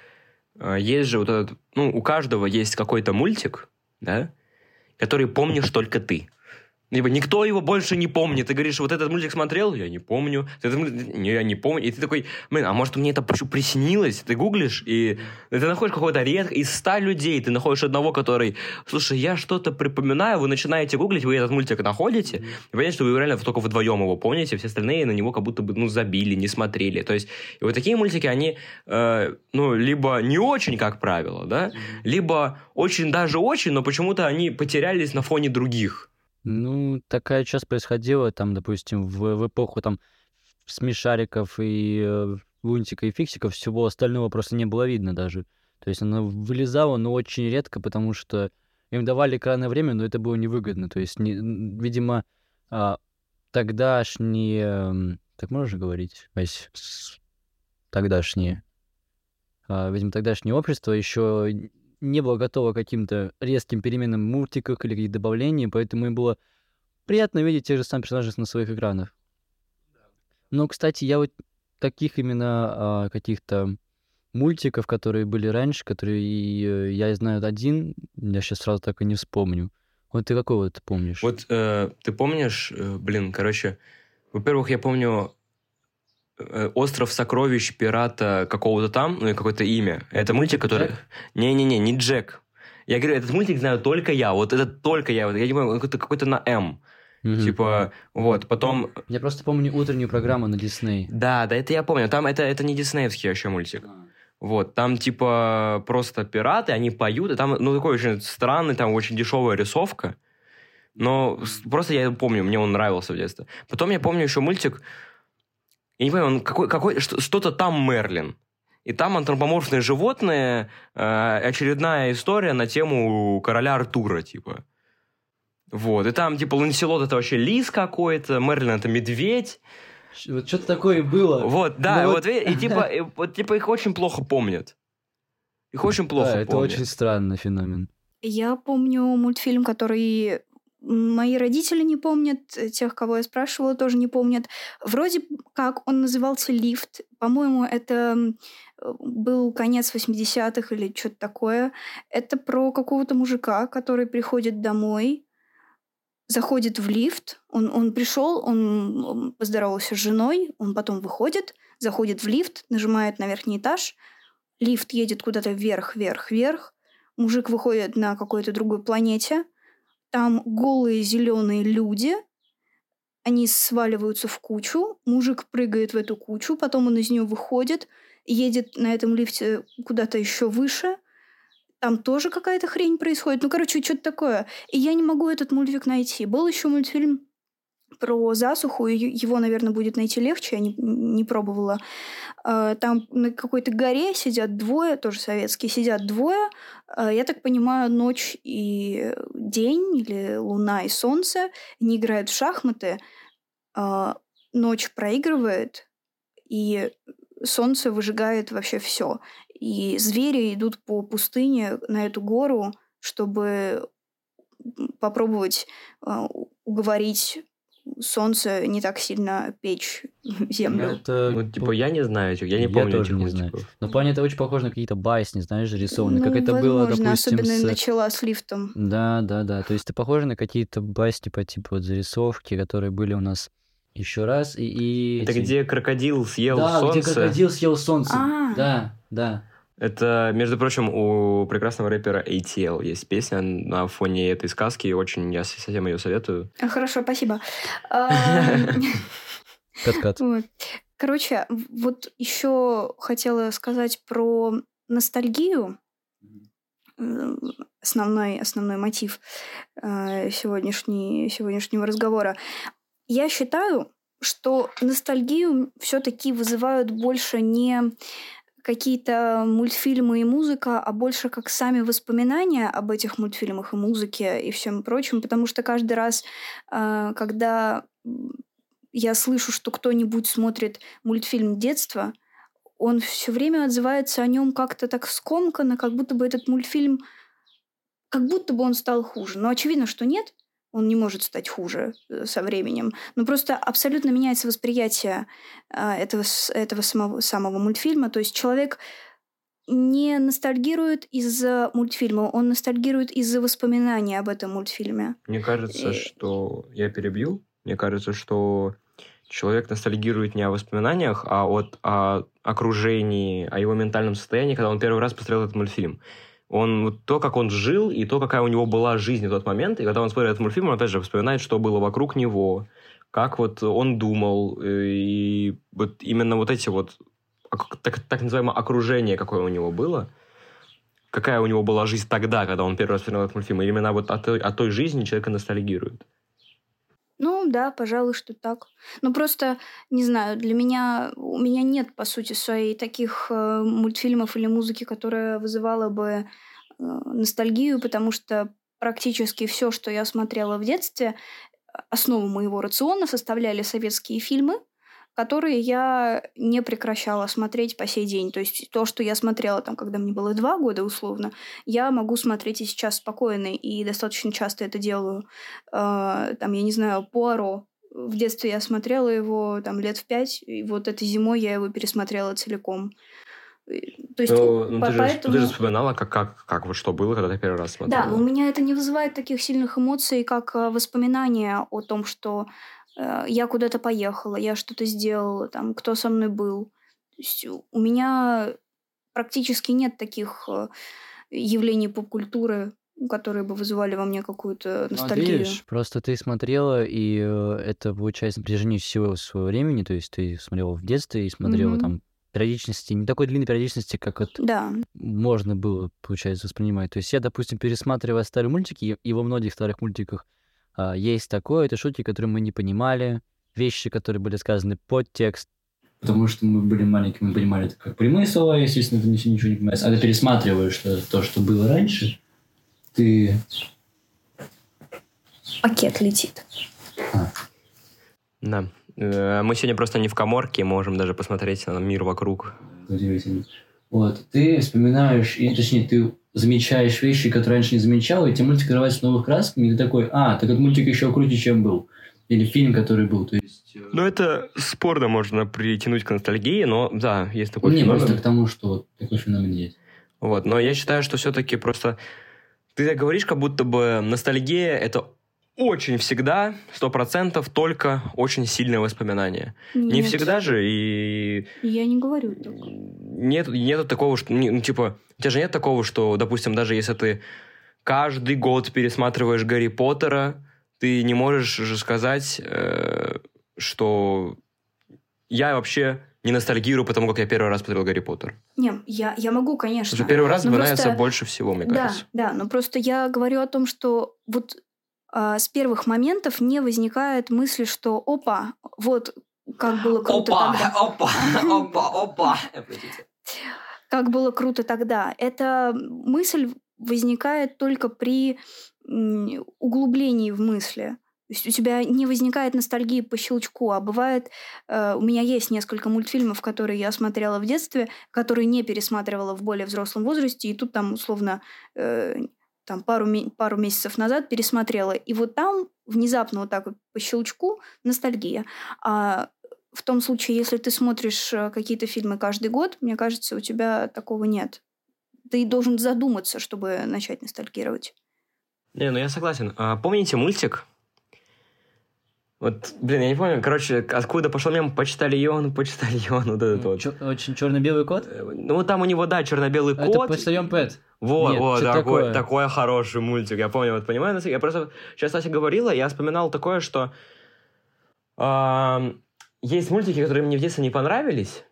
э, есть же вот этот, ну, у каждого есть какой-то мультик, да, который помнишь только ты. Либо никто его больше не помнит. Ты говоришь, вот этот мультик смотрел? Я не помню. Этот мультик... Не, я не помню. И ты такой, блин, а может мне это приснилось? Ты гуглишь, и ты находишь какой-то редко... Из ста людей ты находишь одного, который, слушай, я что-то припоминаю, вы начинаете гуглить, вы этот мультик находите, и понимаете, что вы реально только вдвоем его помните, все остальные на него как будто бы, ну, забили, не смотрели. То есть, и вот такие мультики, они, э, ну, либо не очень, как правило, да, либо очень даже очень, но почему-то они потерялись на фоне других. Ну, такая часть происходила, там, допустим, в, в эпоху там смешариков и э, лунтика и фиксиков всего остального просто не было видно даже. То есть она вылезала, но очень редко, потому что им давали экранное время, но это было невыгодно. То есть, не, видимо, а, тогдашние... Так можно говорить? Весь тогдашние... А, видимо, тогдашнее общество еще не было готово к каким-то резким переменам в мультиках или каких-то добавлений, поэтому им было приятно видеть тех же самых персонажей на своих экранах. Но, кстати, я вот таких именно а, каких-то мультиков, которые были раньше, которые и, э, я знаю один, я сейчас сразу так и не вспомню. Вот ты какой вот помнишь? Вот э, ты помнишь, э, блин, короче, во-первых, я помню Остров сокровищ пирата какого-то там, ну и какое-то имя. Это мультик, который... Не-не-не, не Джек. Я говорю, этот мультик знаю только я. Вот это только я. Я не помню, какой-то, какой-то на М. Угу. Типа, вот, потом... Я просто помню утреннюю программу на Дисней. Да, да, это я помню. Там это, это не диснеевский вообще мультик. А. Вот, там типа просто пираты, они поют, и там, ну, такой очень странный, там очень дешевая рисовка. Но просто я помню, мне он нравился в детстве. Потом я помню еще мультик, я не понимаю, он какой, какой, что-то там Мерлин. И там антропоморфные животные, э, очередная история на тему короля Артура, типа. Вот, и там, типа, Ланселот это вообще лис какой-то, Мерлин это медведь. Вот что-то такое было. Вот, да, ну, вот, вот, и, типа, и, вот, типа, их очень плохо помнят. Их очень плохо да, это очень странный феномен. Я помню мультфильм, который Мои родители не помнят, э, тех, кого я спрашивала, тоже не помнят. Вроде как он назывался «Лифт». По-моему, это э, был конец 80-х или что-то такое. Это про какого-то мужика, который приходит домой, заходит в лифт. Он, он пришел, он поздоровался с женой, он потом выходит, заходит в лифт, нажимает на верхний этаж. Лифт едет куда-то вверх, вверх, вверх. Мужик выходит на какой-то другой планете – там голые зеленые люди, они сваливаются в кучу, мужик прыгает в эту кучу, потом он из нее выходит, едет на этом лифте куда-то еще выше, там тоже какая-то хрень происходит. Ну, короче, что-то такое. И я не могу этот мультик найти. Был еще мультфильм про засуху, его, наверное, будет найти легче, я не, не пробовала. А, там на какой-то горе сидят двое, тоже советские, сидят двое. А, я так понимаю, ночь и день, или луна и солнце. Они играют в шахматы. А, ночь проигрывает, и солнце выжигает вообще все. И звери идут по пустыне на эту гору, чтобы попробовать уговорить солнце не так сильно печь землю. Это... Ну, типа, я не знаю, я не я помню тоже не знаю. Но в плане это очень похоже на какие-то басни, знаешь, рисованные. Ну, как это возможно, было, допустим, особенно с... начала с лифтом. Да, да, да. То есть это похоже на какие-то басни по типу вот зарисовки, которые были у нас еще раз. И, и это эти... где крокодил съел да, солнце? Да, где крокодил съел солнце. А-а-а. Да, да. Это, между прочим, у прекрасного рэпера ATL есть песня на фоне этой сказки. и Очень я совсем ее советую. А, хорошо, спасибо. Кат-кат. Короче, вот еще хотела сказать про ностальгию. Основной, основной мотив э, сегодняшней, сегодняшнего разговора. Я считаю, что ностальгию все-таки вызывают больше не какие-то мультфильмы и музыка, а больше как сами воспоминания об этих мультфильмах и музыке и всем прочем, потому что каждый раз, э, когда я слышу, что кто-нибудь смотрит мультфильм детства, он все время отзывается о нем как-то так скомканно, как будто бы этот мультфильм, как будто бы он стал хуже. Но очевидно, что нет, он не может стать хуже э, со временем. Но просто абсолютно меняется восприятие э, этого, этого самого, самого мультфильма. То есть человек не ностальгирует из-за мультфильма, он ностальгирует из-за воспоминаний об этом мультфильме. Мне кажется, И- что я перебью. Мне кажется, что человек ностальгирует не о воспоминаниях, а от о окружении, о его ментальном состоянии, когда он первый раз посмотрел этот мультфильм. Он то, как он жил, и то, какая у него была жизнь в тот момент, и когда он смотрит этот мультфильм, он опять же вспоминает, что было вокруг него, как вот он думал, и вот именно вот эти вот так, так называемое окружение, какое у него было, какая у него была жизнь тогда, когда он первый раз посмотрел этот мультфильм, и именно вот о той, о той жизни человек и ностальгирует. Ну да, пожалуй, что так. Ну просто, не знаю, для меня, у меня нет, по сути, своей таких э, мультфильмов или музыки, которая вызывала бы э, ностальгию, потому что практически все, что я смотрела в детстве, основу моего рациона составляли советские фильмы, которые я не прекращала смотреть по сей день. То есть то, что я смотрела там, когда мне было два года условно, я могу смотреть и сейчас спокойно, и достаточно часто это делаю. Э, там, я не знаю, Пуаро. В детстве я смотрела его там лет в пять, и вот этой зимой я его пересмотрела целиком. То есть, Ну, ну, по- ты, же, поэтому... ты же вспоминала, как, как, как вот что было, когда ты первый раз смотрела. Да, у меня это не вызывает таких сильных эмоций, как э, воспоминания о том, что я куда-то поехала, я что-то сделала, там, кто со мной был. То есть у меня практически нет таких э, явлений поп-культуры, которые бы вызывали во мне какую-то Ну, ностальгию. видишь, просто ты смотрела, и э, это получается на протяжении всего своего времени, то есть ты смотрела в детстве и смотрела Мгм. там периодичности, не такой длинной периодичности, как вот Да, можно было, получается, воспринимать. То есть я, допустим, пересматривая старые мультики, и, во многих старых мультиках а, есть такое, это шутки, которые мы не понимали, вещи, которые были сказаны под текст. Потому что мы были маленькими, мы понимали это как прямые слова, естественно, ты ничего, ничего не понимаешь. А ты пересматриваешь что- то, что было раньше, ты... пакет летит. Да. Э, Мы сегодня просто не в коморке, можем даже посмотреть на мир вокруг. Удивительно. Вот, ты вспоминаешь, и, точнее, ты замечаешь вещи, которые раньше не замечал, и тебе мультик открывается новых красками, и ты такой, а, так этот мультик еще круче, чем был. Или фильм, который был. То есть... э, Ну, это спорно можно притянуть к ностальгии, но да, есть такой не, феномен. просто к тому, что вот такой феномен есть. Вот, но я считаю, что все-таки просто ты так говоришь, как будто бы ностальгия это очень всегда, сто процентов, только очень сильное воспоминание. Не Нет, всегда же, и Я не говорю так. нет, нету такого, что, не- ну, типа, у тебя же нет такого, что, допустим, даже если ты каждый год пересматриваешь Гарри Поттера, ты не можешь же сказать, э, что я вообще не ностальгирую, потому как я первый раз посмотрел Гарри Поттер. Не, я, я могу, Потому конечно. что первый раз Ну, вспоминается просто- больше всего, мне Да, кажется. да, но просто я говорю о том, что вот с первых моментов не возникает мысли, что опа, вот как было круто тогда. опа, опа, опа. Как было круто тогда. Эта мысль возникает только при углублении в мысли. То есть у тебя не возникает ностальгии по щелчку, а бывает... э, у меня есть несколько мультфильмов, которые я смотрела в детстве, которые не пересматривала в более взрослом возрасте, и тут там условно э, там пару, пару месяцев назад пересмотрела. И вот там внезапно вот так вот по щелчку ностальгия. А в том случае, если ты смотришь э, какие-то фильмы каждый год, мне кажется, у тебя такого нет. Ты должен задуматься, чтобы начать ностальгировать. Не, ну я согласен. А, помните мультик? Вот, блин, я не помню, короче, откуда пошел мем «Почтальон, почтальон», вот этот вот. Чё- Очень черно-белый кот? Э, Ну, там у него, да, черно-белый Это кот. почтальон Пэт. Вот, Нет, вот, такой, такое? такой хороший мультик. Я помню, вот понимаю, я просто сейчас Ася говорила, я вспоминал такое, что ам, есть мультики, которые мне в детстве не понравились.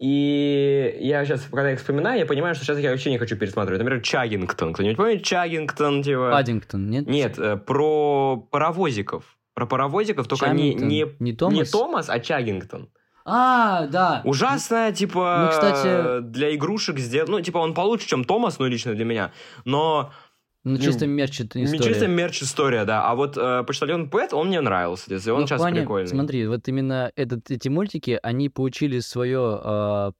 И я сейчас, когда их вспоминаю, я понимаю, что сейчас я вообще не хочу пересматривать. Например, Чаггингтон. Кто-нибудь помнит Чаггингтон? Типа? Паддингтон, нет? Нет, э, про паровозиков. Про паровозиков, только не, не, Не Томас? не Томас, а Чаггингтон. А, да. Ужасная, типа, Ну, кстати- для игрушек сделать. Ну, типа, он получше, чем Томас, ну, лично для меня. Но Ну, чисто мерч история. чисто мерч история, да. А вот э, почтальон Пэт, он мне нравился. Есть он Ну, сейчас плане- прикольный. Смотри, вот именно этот, эти мультики, они получили свое а,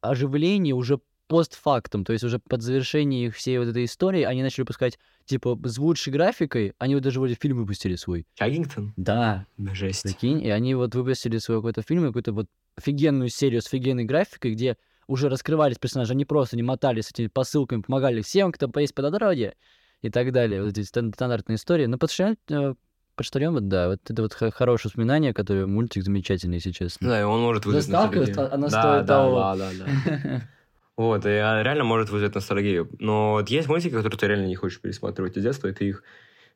оживление уже постфактум, то есть уже под завершение их всей вот этой истории они начали выпускать, типа, с лучшей графикой, они вот даже вроде фильм выпустили свой. Чаггингтон? Да, жесть. прикинь, и они вот выпустили свой какой-то фильм, какую-то вот офигенную серию с офигенной графикой, где уже раскрывались персонажи, они просто не мотали с этими посылками, помогали всем, кто есть по дороге и так далее. Вот эти стан- стандартные истории. Но почтальон, э, почтальон, вот да, вот это вот хорошее воспоминание, которое мультик замечательный, если честно. Да, и он может вызвать Заставка, ста- она да, стоит да, того. да, да, да. Вот, и а, реально может вызвать ностальгию. Но вот есть мультики, которые ты реально не хочешь пересматривать из детства, и ты их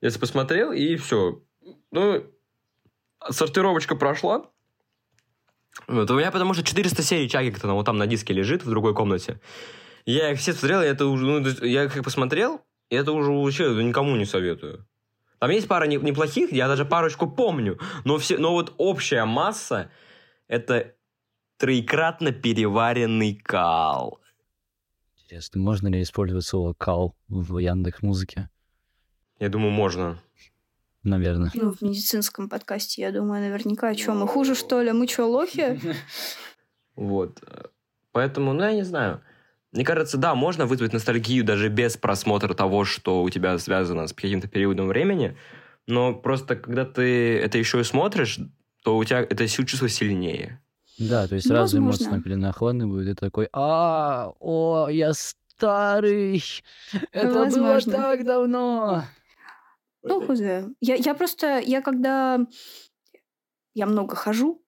если посмотрел, и все. Ну, сортировочка прошла. Вот, у меня потому что 400 серий Чаггингтона вот там на диске лежит в другой комнате. Я их все смотрел, и это уже, ну, я их посмотрел, и это уже вообще никому не советую. Там есть пара не- неплохих, я даже парочку помню, но, все, но вот общая масса это троекратно переваренный кал. Интересно, можно ли использовать слово «кал» в Яндекс Музыке? Я думаю, можно. Наверное. Ну, в медицинском подкасте, я думаю, наверняка. Что, мы хуже, что ли? Мы что, лохи? Вот. Поэтому, ну, я не знаю. Мне кажется, да, можно вызвать ностальгию даже без просмотра того, что у тебя связано с каким-то периодом времени, но просто когда ты это еще и смотришь, то у тебя это чувство сильнее. Да, то есть сразу возможно. эмоции нахлынывают, и ты такой, а, о, я старый, это было Возможно. так давно. Ну, хз. Я, я просто, я когда... Я много хожу,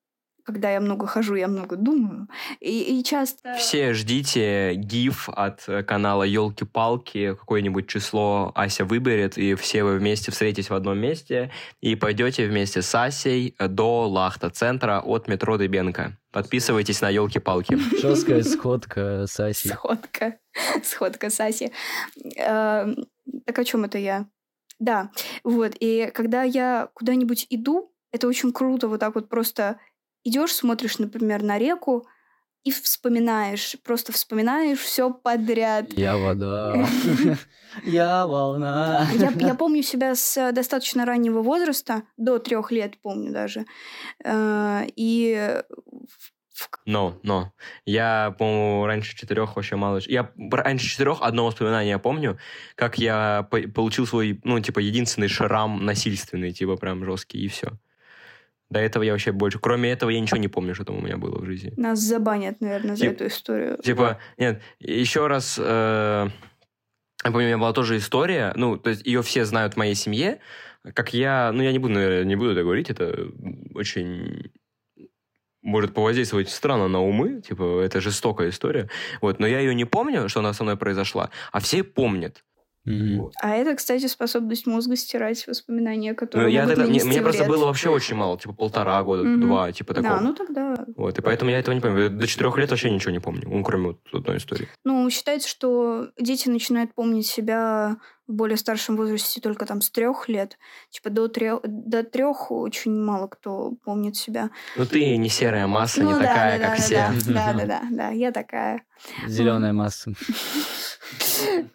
когда я много хожу, я много думаю. И, и часто... Все ждите гиф от э, канала Елки-палки, какое-нибудь число Ася выберет, и все вы вместе встретитесь в одном месте и пойдете вместе с Асей до Лахта-центра от метро Дыбенко. Подписывайтесь на Елки-палки. Жесткая сходка с Асей. Сходка. Сходка Саси. Эм, Так о чем это я? Да, вот. И когда я куда-нибудь иду, это очень круто вот так вот просто идешь, смотришь, например, на реку и вспоминаешь, просто вспоминаешь все подряд. Я вода, я волна. Я, я помню себя с достаточно раннего возраста, до трех лет помню даже. Э, И Но, но. Я, по-моему, раньше четырех вообще мало... Я раньше четырех одно воспоминание я помню, как я по- получил свой, ну, типа, единственный шрам насильственный, типа, прям жесткий, и все. До этого я вообще больше... Кроме этого я ничего не помню, что там у меня было в жизни. нас забанят, наверное, за Тип- эту историю. Типа, нет, еще раз... э, я помню, у меня была тоже история, ну, то есть ее все знают в моей семье, как я... Ну, я не буду, наверное, не буду это говорить, это очень может повоздействовать странно на умы, типа, это жестокая история, вот, но я ее не помню, что она со мной произошла, а все помнят. Мгм. А это, кстати, способность мозга стирать воспоминания, Ну, которые я могут тогда, мне, мне просто было вообще очень мало, типа полтора года, Мгм. два, типа такого. Да, ну тогда... Вот, и поэтому я этого не помню. До четырех лет вообще ничего не помню, ну, кроме вот одной истории. Ну, считается, что дети начинают помнить себя в более старшем возрасте только там с трех лет. Типа до трех, до трех очень мало кто помнит себя. Ну, ты не серая масса, ну, не да, такая, да, как да, все. Да, да, да, да, я такая. Зеленая масса.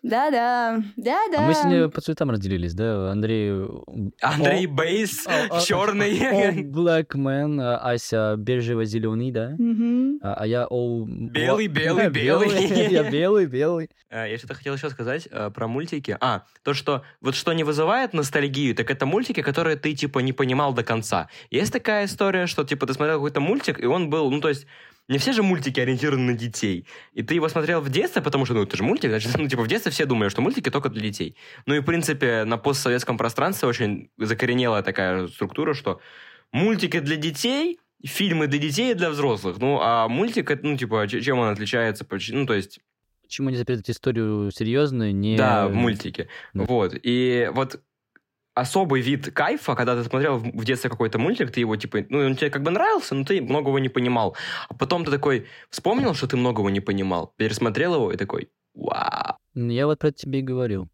Да-да, да-да. А мы сегодня по цветам разделились, да? Андрей... Андрей О- Бейс, черный. Man, а Ася бежево-зеленый, да? А я all... Белый, белый, белый. Я белый, белый. Я что-то хотел еще сказать э, про мультики. А, то, что вот что не вызывает ностальгию, так это мультики, которые ты, типа, не понимал до конца. Есть такая история, что, типа, ты смотрел какой-то мультик, и он был, ну, то есть, не все же мультики ориентированы на детей. И ты его смотрел в детстве, потому что, ну, это же мультик, значит, ну, типа, в детстве все думали, что мультики только для детей. Ну, и, в принципе, на постсоветском пространстве очень закоренелая такая структура, что мультики для детей, фильмы для детей и для взрослых. Ну, а мультик, ну, типа, чем он отличается? Ну, то есть, Почему не запретить историю серьезную, не... да, в мультике. Да. Вот. И вот особый вид кайфа, когда ты смотрел в детстве какой-то мультик, ты его, типа, ну, он тебе как бы нравился, но ты многого не понимал. А потом ты такой вспомнил, что ты многого не понимал, пересмотрел его и такой, вау. Я вот про это тебе и говорил.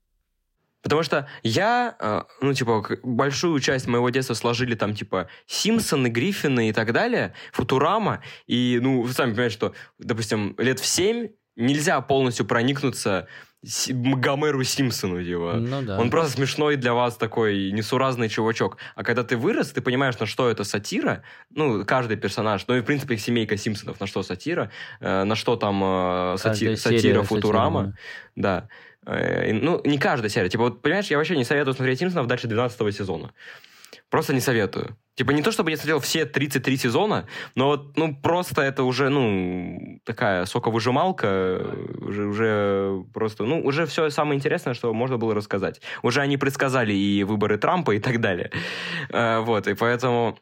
Потому что я, э, ну, типа, большую часть моего детства сложили там, типа, Симпсоны, Гриффины и так далее, Футурама, и, ну, вы сами понимаете, что, допустим, лет в семь нельзя полностью проникнуться Гомеру Симпсону, типа. Ну да. Он просто смешной для вас такой несуразный чувачок. А когда ты вырос, ты понимаешь, на что это сатира. Ну, каждый персонаж. Ну и, в принципе, семейка Симпсонов, на что сатира. э, на что там э, сати- сатира, Футурама. Да. Э, Ну, не каждая серия. Типа, вот, понимаешь, я вообще не советую смотреть Симпсонов дальше 12 сезона. Просто не советую. Типа, не то, чтобы я смотрел все 33 сезона, но вот, ну, просто это уже, ну, такая соковыжималка, уже, уже просто, ну, уже все самое интересное, что можно было рассказать. Уже они предсказали и выборы Трампа и так далее. Э, Вот, и поэтому...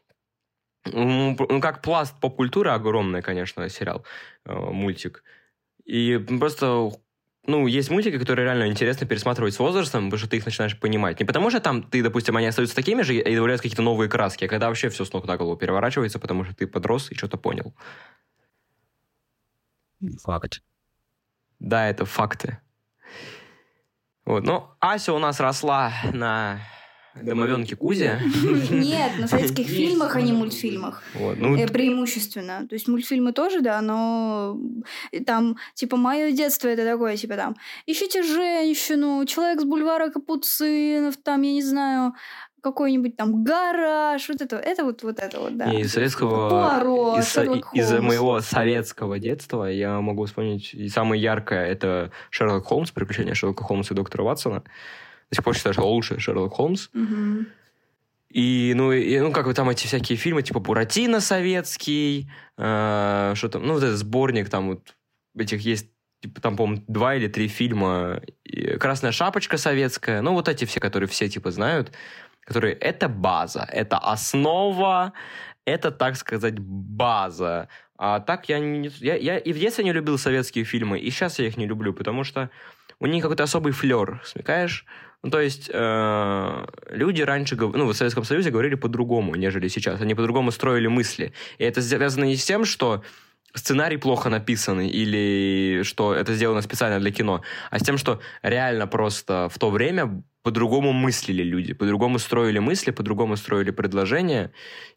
Ну, ну, как пласт поп-культуры огромный, конечно, сериал, э, мультик. И просто ну, есть мультики, которые реально интересно пересматривать с возрастом, потому что ты их начинаешь понимать. Не потому что там ты, допустим, они остаются такими же и добавляются какие-то новые краски, а когда вообще все с ног на голову переворачивается, потому что ты подрос и что-то понял. Факт. Да, это факты. Вот. Но Ася у нас росла на домовенке Кузе. Нет, на советских фильмах, а не мультфильмах. Вот. Ну, Э, Преимущественно. То есть мультфильмы тоже, да, но там, типа, мое детство это такое, типа, там, ищите женщину, человек с бульвара Капуцинов, там, я не знаю, какой-нибудь там гараж, вот это, это вот, вот это вот, да. И из советского... Пуаро, из, из моего советского детства я могу вспомнить и самое яркое это Шерлок Холмс, приключения Шерлока Холмса и доктора Ватсона. До сих пор считаю, что лучший Шерлок Холмс. Мгм. И, ну, и, ну, как бы там эти всякие фильмы, типа Буратино советский, э, что там, ну, вот этот сборник, там вот этих есть, типа, там, по-моему, два или три фильма. Красная шапочка советская, ну, вот эти все, которые все, типа, знают, которые, это база, это основа, это, так сказать, база. А так я, не, я, я и в детстве не любил советские фильмы, и сейчас я их не люблю, потому что у них какой-то особый флер, смекаешь? Ну, то есть э, люди раньше, ну, в Советском Союзе говорили по-другому, нежели сейчас. Они по-другому строили мысли. И это связано не с тем, что сценарий плохо написанный или что это сделано специально для кино, а с тем, что реально просто в то время по-другому мыслили люди, по-другому строили мысли, по-другому строили предложения.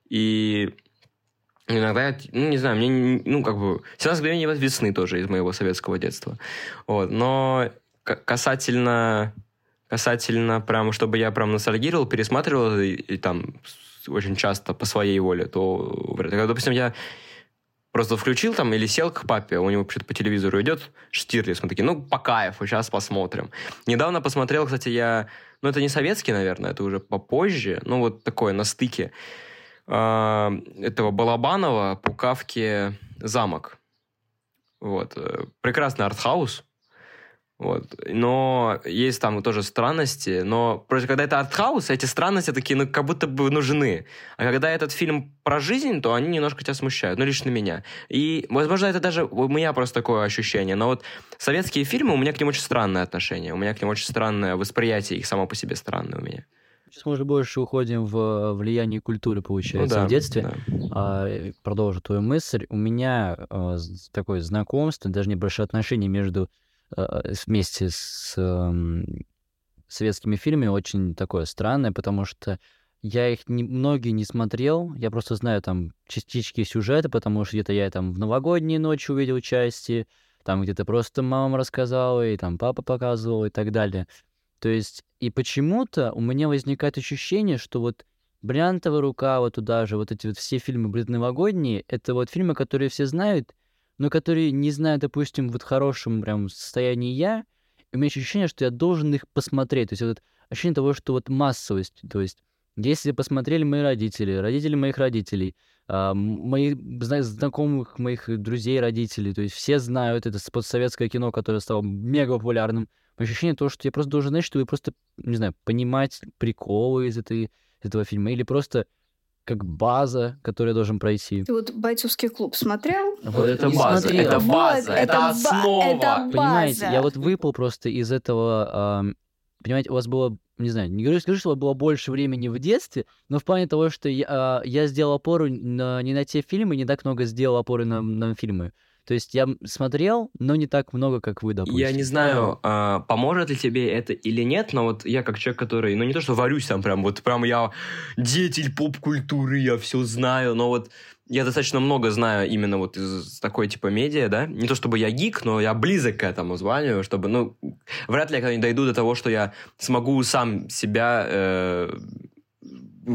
И иногда, ну, не знаю, мне, не- ну, как бы... «17 мгновений весны» тоже из моего советского детства. Вот. Но касательно касательно прям, чтобы я прям ностальгировал, пересматривал и, и там очень часто по своей воле, то, допустим, я просто включил там или сел к папе, у него что-то по телевизору идет Штирлиц, мы такие, ну, по кайфу, сейчас посмотрим. Недавно посмотрел, кстати, я, ну, это не советский, наверное, это уже попозже, ну, вот такое, на стыке а, этого Балабанова, Пукавки, Замок. Вот. э, Прекрасный артхаус. Вот. Но есть там тоже странности, но просто когда это артхаус, эти странности такие, ну, как будто бы нужны. А когда этот фильм про жизнь, то они немножко тебя смущают, ну, лично меня. И, возможно, это даже у меня просто такое ощущение, но вот советские фильмы, у меня к ним очень странное отношение, у меня к ним очень странное восприятие, их само по себе странное у меня. Сейчас мы уже больше уходим в влияние культуры, получается, Ну да, в детстве. да. А, э, продолжу твою мысль. У меня а, такое знакомство, даже небольшое отношение между вместе с ам, советскими фильмами очень такое странное, потому что я их не, многие не смотрел, я просто знаю там частички сюжета, потому что где-то я там в новогодние ночи увидел части, там где-то просто мама рассказала, и там папа показывал и так далее. То есть, и почему-то у меня возникает ощущение, что вот «Бриллиантовая рука», вот туда же, вот эти вот все фильмы предновогодние, это вот фильмы, которые все знают, но которые не знают, допустим, вот в хорошем прям состоянии я, и у меня ощущение, что я должен их посмотреть. То есть вот ощущение того, что вот массовость, то есть если посмотрели мои родители, родители моих родителей, а, моих зна- знакомых, моих друзей, родителей, то есть все знают это постсоветское кино, которое стало мега популярным. Ощущение того, что я просто должен знать, чтобы просто, не знаю, понимать приколы из, этой, из этого фильма, или просто как база, которую я должен пройти. Ты вот «Бойцовский клуб» смотрел? Вот это Не база, смотрел. это Вот, база, это ба- основа. это Понимаете, база. я вот выпал просто из этого... ам, понимаете, у вас было, не знаю, не говорю, скажу, что у вас было больше времени в детстве, но в плане того, что я, а, я сделал опору на, не на те фильмы, не так много сделал опоры на, на фильмы. То есть я смотрел, но не так много, как вы, допустим. Я не знаю, а, поможет ли тебе это или нет, но вот я как человек, который, ну не то, что варюсь там прям, вот прям я деятель поп-культуры, я все знаю, но вот я достаточно много знаю именно вот из такой типа медиа, да. Не то чтобы я гик, но я близок к этому званию, чтобы, ну, вряд ли я когда-нибудь дойду до того, что я смогу сам себя э,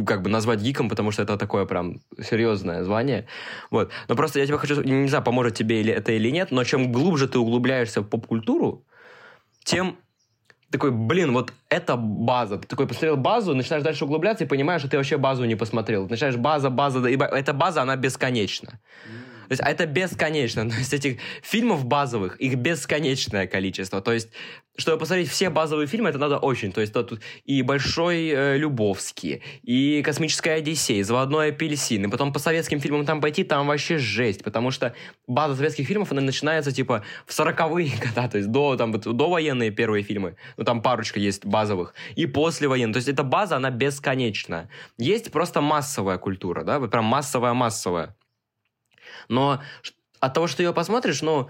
как бы назвать гиком, потому что это такое прям серьезное звание. Вот. Но просто я тебе хочу, не знаю, поможет тебе или это или нет, но чем глубже ты углубляешься в поп-культуру, тем такой, блин, вот это база. Ты такой посмотрел базу, начинаешь дальше углубляться и понимаешь, что ты вообще базу не посмотрел. Начинаешь база, база, и эта база, она бесконечна. Mm. То есть а это бесконечно. То есть этих фильмов базовых, их бесконечное количество. То есть, чтобы посмотреть все базовые фильмы, это надо очень. То есть тут и Большой э, Любовский, и Космическая Одиссея, и Заводной апельсин. И потом по советским фильмам там пойти, там вообще жесть. Потому что база советских фильмов, она начинается типа в сороковые года. То есть до, там, до военные первые фильмы. Ну там парочка есть базовых. И после военных. То есть эта база, она бесконечна. Есть просто массовая культура, да, прям массовая-массовая. Но от того, что ты ее посмотришь, ну,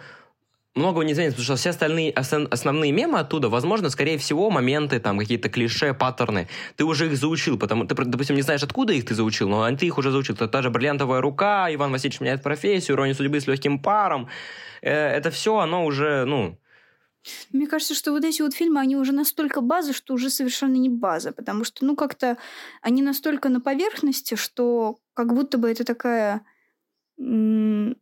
многого не изменится, потому что все остальные основные мемы оттуда, возможно, скорее всего, моменты, там, какие-то клише, паттерны, ты уже их заучил, потому ты, допустим, не знаешь, откуда их ты заучил, но ты их уже заучил. Это та же «Бриллиантовая рука», «Иван Васильевич меняет профессию», «Ирония судьбы с легким паром». Э, это все, оно уже, ну, мне кажется, что вот эти вот фильмы, они уже настолько база, что уже совершенно не база, потому что, ну, как-то они настолько на поверхности, что как будто бы это такая ну,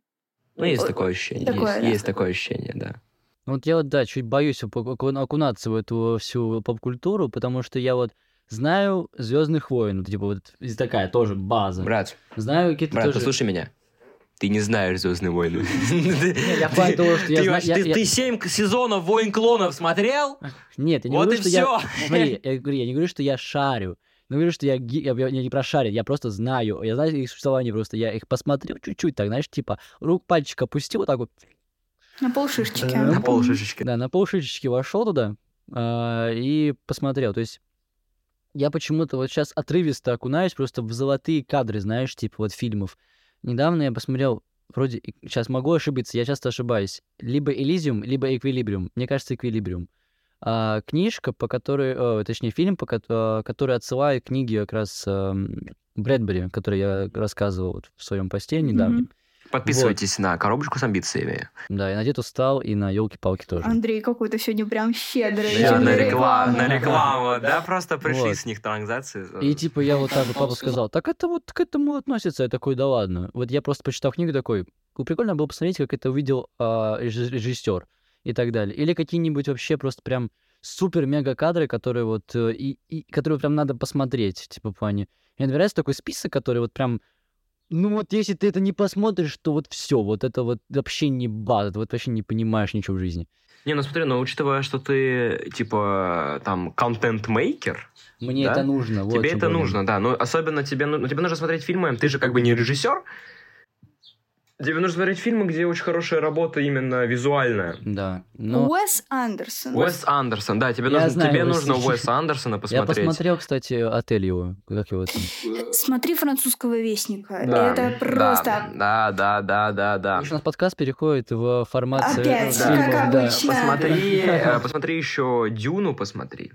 есть такое ощущение. Такое, есть, да. есть такое ощущение, да. Вот я вот, да, чуть боюсь окунаться в эту всю поп-культуру, потому что я вот знаю Звездных войн, типа вот такая тоже база. Брат, знаю какие-то брат, тоже... послушай меня. Ты не знаешь Звездные войны. Я понял, что я знаю. Ты семь сезонов Войн клонов смотрел? Нет, я не говорю, что я... Смотри, я не говорю, что я шарю. Ну, говорю, что я, я, я не прошарен, я просто знаю. Я знаю их существование просто. Я их посмотрел чуть-чуть, так, знаешь, типа, рук пальчик опустил вот так вот. На полшишечки. На полшишечки. Да, на полшишечки вошел туда э, и посмотрел. То есть я почему-то вот сейчас отрывисто окунаюсь просто в золотые кадры, знаешь, типа вот фильмов. Недавно я посмотрел, вроде, сейчас могу ошибиться, я часто ошибаюсь, либо Элизиум, либо Эквилибриум. Мне кажется, Эквилибриум а, книжка, по которой, о, точнее, фильм, по, а, который отсылает книги как раз а, Брэдбери, который я рассказывал вот в своем посте недавнем. Mm-hmm. Подписывайтесь вот. на коробочку с амбициями. Да, и на Дед устал, и на елки-палки тоже. Андрей какой-то сегодня прям щедрый. Да, на рекламу, на рекламу, да, просто пришли с них транзакции. И типа я вот так вот папа сказал, так это вот к этому относится, я такой, да ладно. Вот я просто почитал книгу такой, прикольно было посмотреть, как это увидел режиссер и так далее. Или какие-нибудь вообще просто прям супер-мега кадры, которые вот, э, и, и которые прям надо посмотреть, типа, в плане. Мне нравится такой список, который вот прям, ну вот если ты это не посмотришь, то вот все, вот это вот вообще не база, ты вот вообще не понимаешь ничего в жизни. Не, ну смотри, но учитывая, что ты, типа, там, контент-мейкер, мне да? это нужно. Вот тебе это нужно, да. Ну, особенно тебе, ну, тебе нужно смотреть фильмы, ты же как бы не режиссер, Тебе нужно смотреть фильмы, где очень хорошая работа именно визуальная. Да. Но... Уэс Андерсон. Уэс Андерсон, да. Тебе, нужно, знаю, тебе нужно Уэс Андерсона посмотреть. Я посмотрел, кстати, отель его. Как его там? Смотри французского вестника. Да. Это просто... Да, да, да, да, да. У нас подкаст переходит в формат... Опять, да. как да. обычно. Посмотри, э, посмотри еще Дюну, посмотри.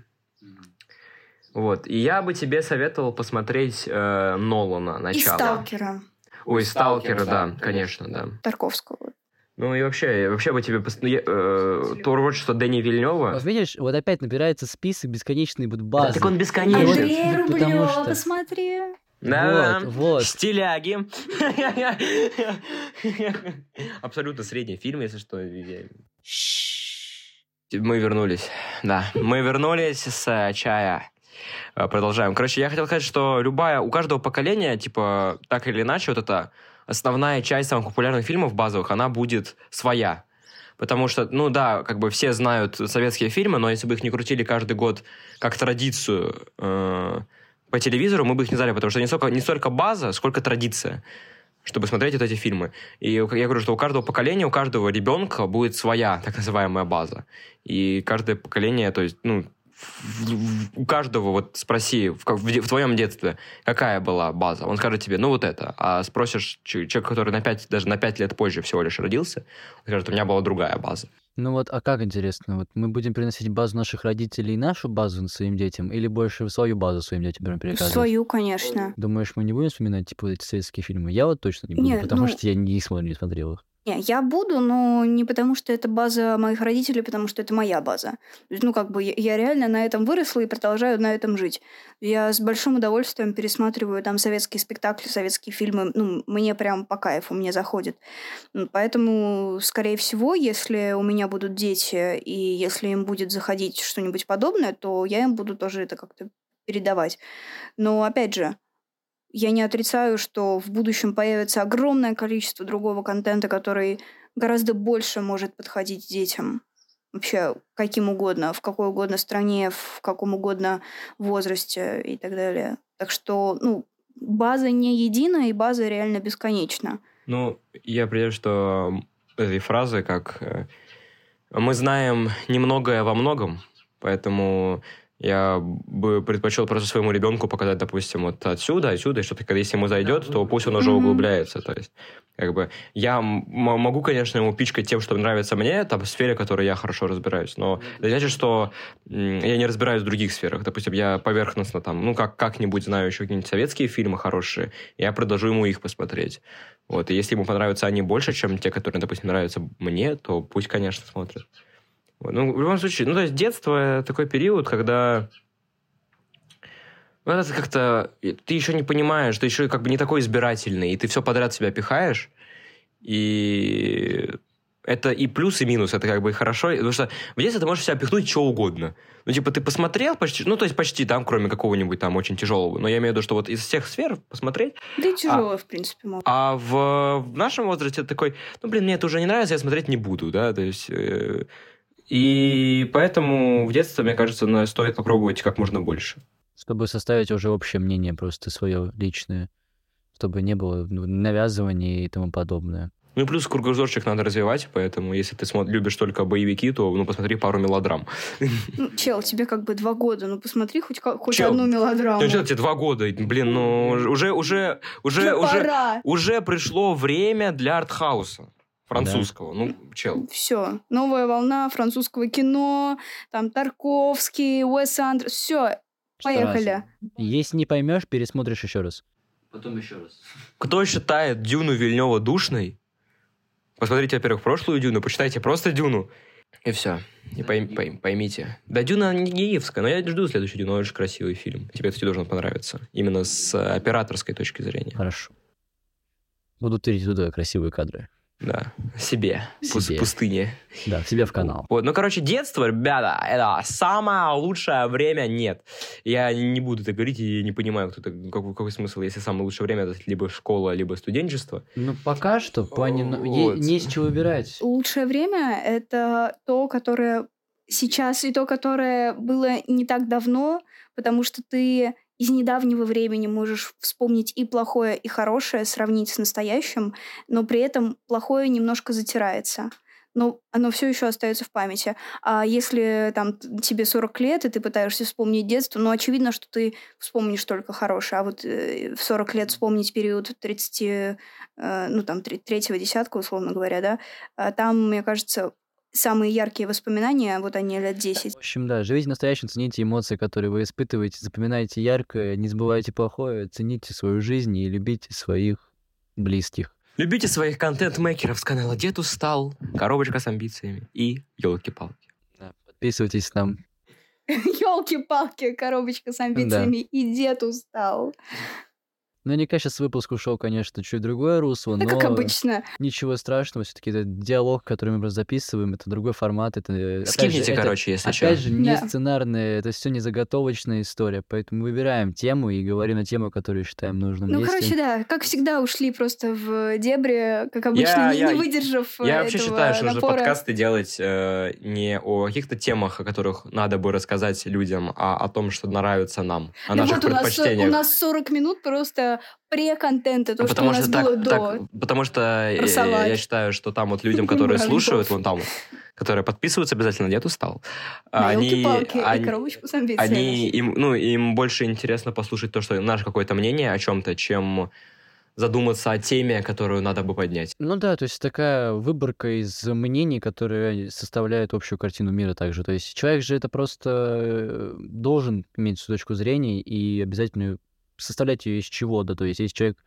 Вот. И я бы тебе советовал посмотреть э, Нолана начало. И Сталкера. Ой, Сталкера, да, конечно, да. Тарковского. Ну и вообще, вообще бы тебе ну, э, творчество Дэни Вильнева. Вот видишь, вот опять набирается список бесконечный вот базы. Да, так он бесконечный. Андрей Рублева, что... посмотри. Да, вот, вот. Стиляги. Абсолютно средний фильм, если что. Мы вернулись. Да, мы вернулись с э, чая. Э, продолжаем. Короче, я хотел сказать, что любая, у каждого поколения, типа, так или иначе, вот эта основная часть самых популярных фильмов базовых, она будет своя. Потому что, ну да, как бы все знают советские фильмы, но если бы их не крутили каждый год как традицию э, по телевизору, мы бы их не знали, потому что не столько, не столько база, сколько традиция чтобы смотреть вот эти фильмы. И я говорю, что у каждого поколения, у каждого ребенка будет своя так называемая база. И каждое поколение, то есть, ну, у каждого, вот спроси, в, в, в твоем детстве, какая была база, он скажет тебе, ну вот это. А спросишь человека, который на 5, даже на 5 лет позже всего лишь родился, он скажет, у меня была другая база. Ну вот, а как интересно, вот мы будем приносить базу наших родителей и нашу базу своим детям, или больше свою базу своим детям будем переказывать? Свою, конечно. Думаешь, мы не будем вспоминать, типа, эти советские фильмы? Я вот точно не буду, Нет, потому ну... что я не, смотрю, не смотрел их. Не, я буду, но не потому, что это база моих родителей, потому что это моя база. Ну, как бы я реально на этом выросла и продолжаю на этом жить. Я с большим удовольствием пересматриваю там советские спектакли, советские фильмы. Ну, мне прям по кайфу, мне заходит. Поэтому, скорее всего, если у меня будут дети, и если им будет заходить что-нибудь подобное, то я им буду тоже это как-то передавать. Но, опять же, я не отрицаю, что в будущем появится огромное количество другого контента, который гораздо больше может подходить детям. Вообще, каким угодно, в какой угодно стране, в каком угодно возрасте и так далее. Так что, ну, база не едина, и база реально бесконечна. Ну, я придержу, что этой фразы, как э, «мы знаем немногое во многом», поэтому я бы предпочел просто своему ребенку показать, допустим, вот отсюда, отсюда, и что-то, когда если ему зайдет, то пусть он уже углубляется. То есть, как бы, я могу, конечно, ему пичкать тем, что нравится мне, там, в сфере, в которой я хорошо разбираюсь, но это значит, что я не разбираюсь в других сферах. Допустим, я поверхностно там, ну, как, как-нибудь знаю еще какие-нибудь советские фильмы хорошие, я предложу ему их посмотреть. Вот, и если ему понравятся они больше, чем те, которые, допустим, нравятся мне, то пусть, конечно, смотрит. Ну, в любом случае, ну, то есть детство такой период, когда ну, это как-то... Ты еще не понимаешь, ты еще как бы не такой избирательный, и ты все подряд себя пихаешь, и это и плюс, и минус, это как бы и хорошо, потому что в детстве ты можешь себя пихнуть что угодно. Ну, типа, ты посмотрел почти, ну, то есть почти там, кроме какого-нибудь там очень тяжелого, но я имею в виду, что вот из всех сфер посмотреть... Да и тяжело, а, в принципе, можно. А в, в нашем возрасте такой, ну, блин, мне это уже не нравится, я смотреть не буду, да, то есть... Э, и поэтому в детстве, мне кажется, стоит попробовать как можно больше. Чтобы составить уже общее мнение, просто свое личное. Чтобы не было ну, навязывания и тому подобное. Ну и плюс кругозорчик надо развивать, поэтому если ты смотри, любишь только боевики, то ну посмотри пару мелодрам. Ну, чел, тебе как бы два года, ну посмотри хоть, хоть чел, одну мелодраму. Ну что тебе два года, блин, ну уже, уже, уже, уже, уже пришло время для артхауса французского. Да. Ну, чел. Все. Новая волна французского кино, там Тарковский, Уэс Андрес, все. Поехали. Если не поймешь, пересмотришь еще раз. Потом еще раз. Кто считает Дюну Вильнева душной? Посмотрите, во-первых, прошлую Дюну, почитайте просто Дюну. И все. И пойм, пойм, поймите. Да, Дюна не геевская, но я жду следующую Дюну. Очень красивый фильм. Тебе, кстати, должен понравиться. Именно с операторской точки зрения. Хорошо. Буду тырить туда красивые кадры. Да, себе, себе. пустыне. Да, себе в канал. Вот. Ну, короче, детство, ребята, это самое лучшее время нет. Я не буду это говорить и не понимаю, кто -то, какой, какой смысл, если самое лучшее время это либо школа, либо студенчество. Ну, пока что, по не, вот. не с чего выбирать. Лучшее время — это то, которое сейчас, и то, которое было не так давно, потому что ты из недавнего времени можешь вспомнить и плохое, и хорошее, сравнить с настоящим, но при этом плохое немножко затирается. Но оно все еще остается в памяти. А если там тебе 40 лет, и ты пытаешься вспомнить детство, ну, очевидно, что ты вспомнишь только хорошее. А вот э, в 40 лет вспомнить период 30, э, ну, там, третьего десятка, условно говоря, да, а там, мне кажется, самые яркие воспоминания, вот они лет 10. В общем, да, живите настоящим, цените эмоции, которые вы испытываете, запоминайте яркое, не забывайте плохое, цените свою жизнь и любите своих близких. Любите своих контент-мейкеров с канала «Дед устал», «Коробочка с амбициями» и «Елки-палки». Да, подписывайтесь нам. Елки-палки, коробочка с амбициями и дед устал. Наверняка сейчас выпуск ушел, конечно, чуть другое русло, да, но... как обычно. Ничего страшного, все-таки это диалог, который мы записываем, это другой формат, это... Э, Скиньте, же, короче, это, если Опять что. же, не да. сценарная, это все не заготовочная история, поэтому выбираем тему и говорим на тему, которую считаем нужным. Ну, Есть короче, да, как всегда ушли просто в дебри, как обычно, я, не, я, не выдержав Я вообще считаю, что нужно подкасты делать э, не о каких-то темах, о которых надо бы рассказать людям, а о том, что нравится нам, о да наших вот предпочтениях. У нас, у нас 40 минут просто пре-контента, то, потому что у нас что было так, до. Так, потому что я, я считаю, что там вот людям, которые слушают, вон там, которые подписываются обязательно, нет, устал. На они, они, они, им, ну, им больше интересно послушать то, что наше какое-то мнение о чем-то, чем задуматься о теме, которую надо бы поднять. Ну да, то есть такая выборка из мнений, которые составляют общую картину мира также. То есть человек же это просто э, должен иметь свою точку зрения и обязательно составлять ее из чего-то. То есть если человек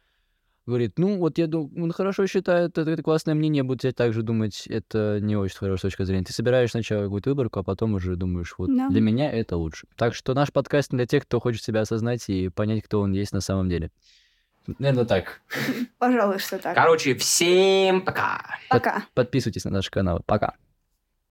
говорит, ну вот я думаю, он хорошо считает, это, это классное мнение, буду тебе так же думать, это не очень хорошая точка зрения. Ты собираешь сначала какую-то выборку, а потом уже думаешь, вот Да. для меня это лучше. Так что наш подкаст для тех, кто хочет себя осознать и понять, кто он есть на самом деле. Наверное, так. Пожалуй, что так. Короче, всем пока! Пока. Подписывайтесь на наш канал. Пока.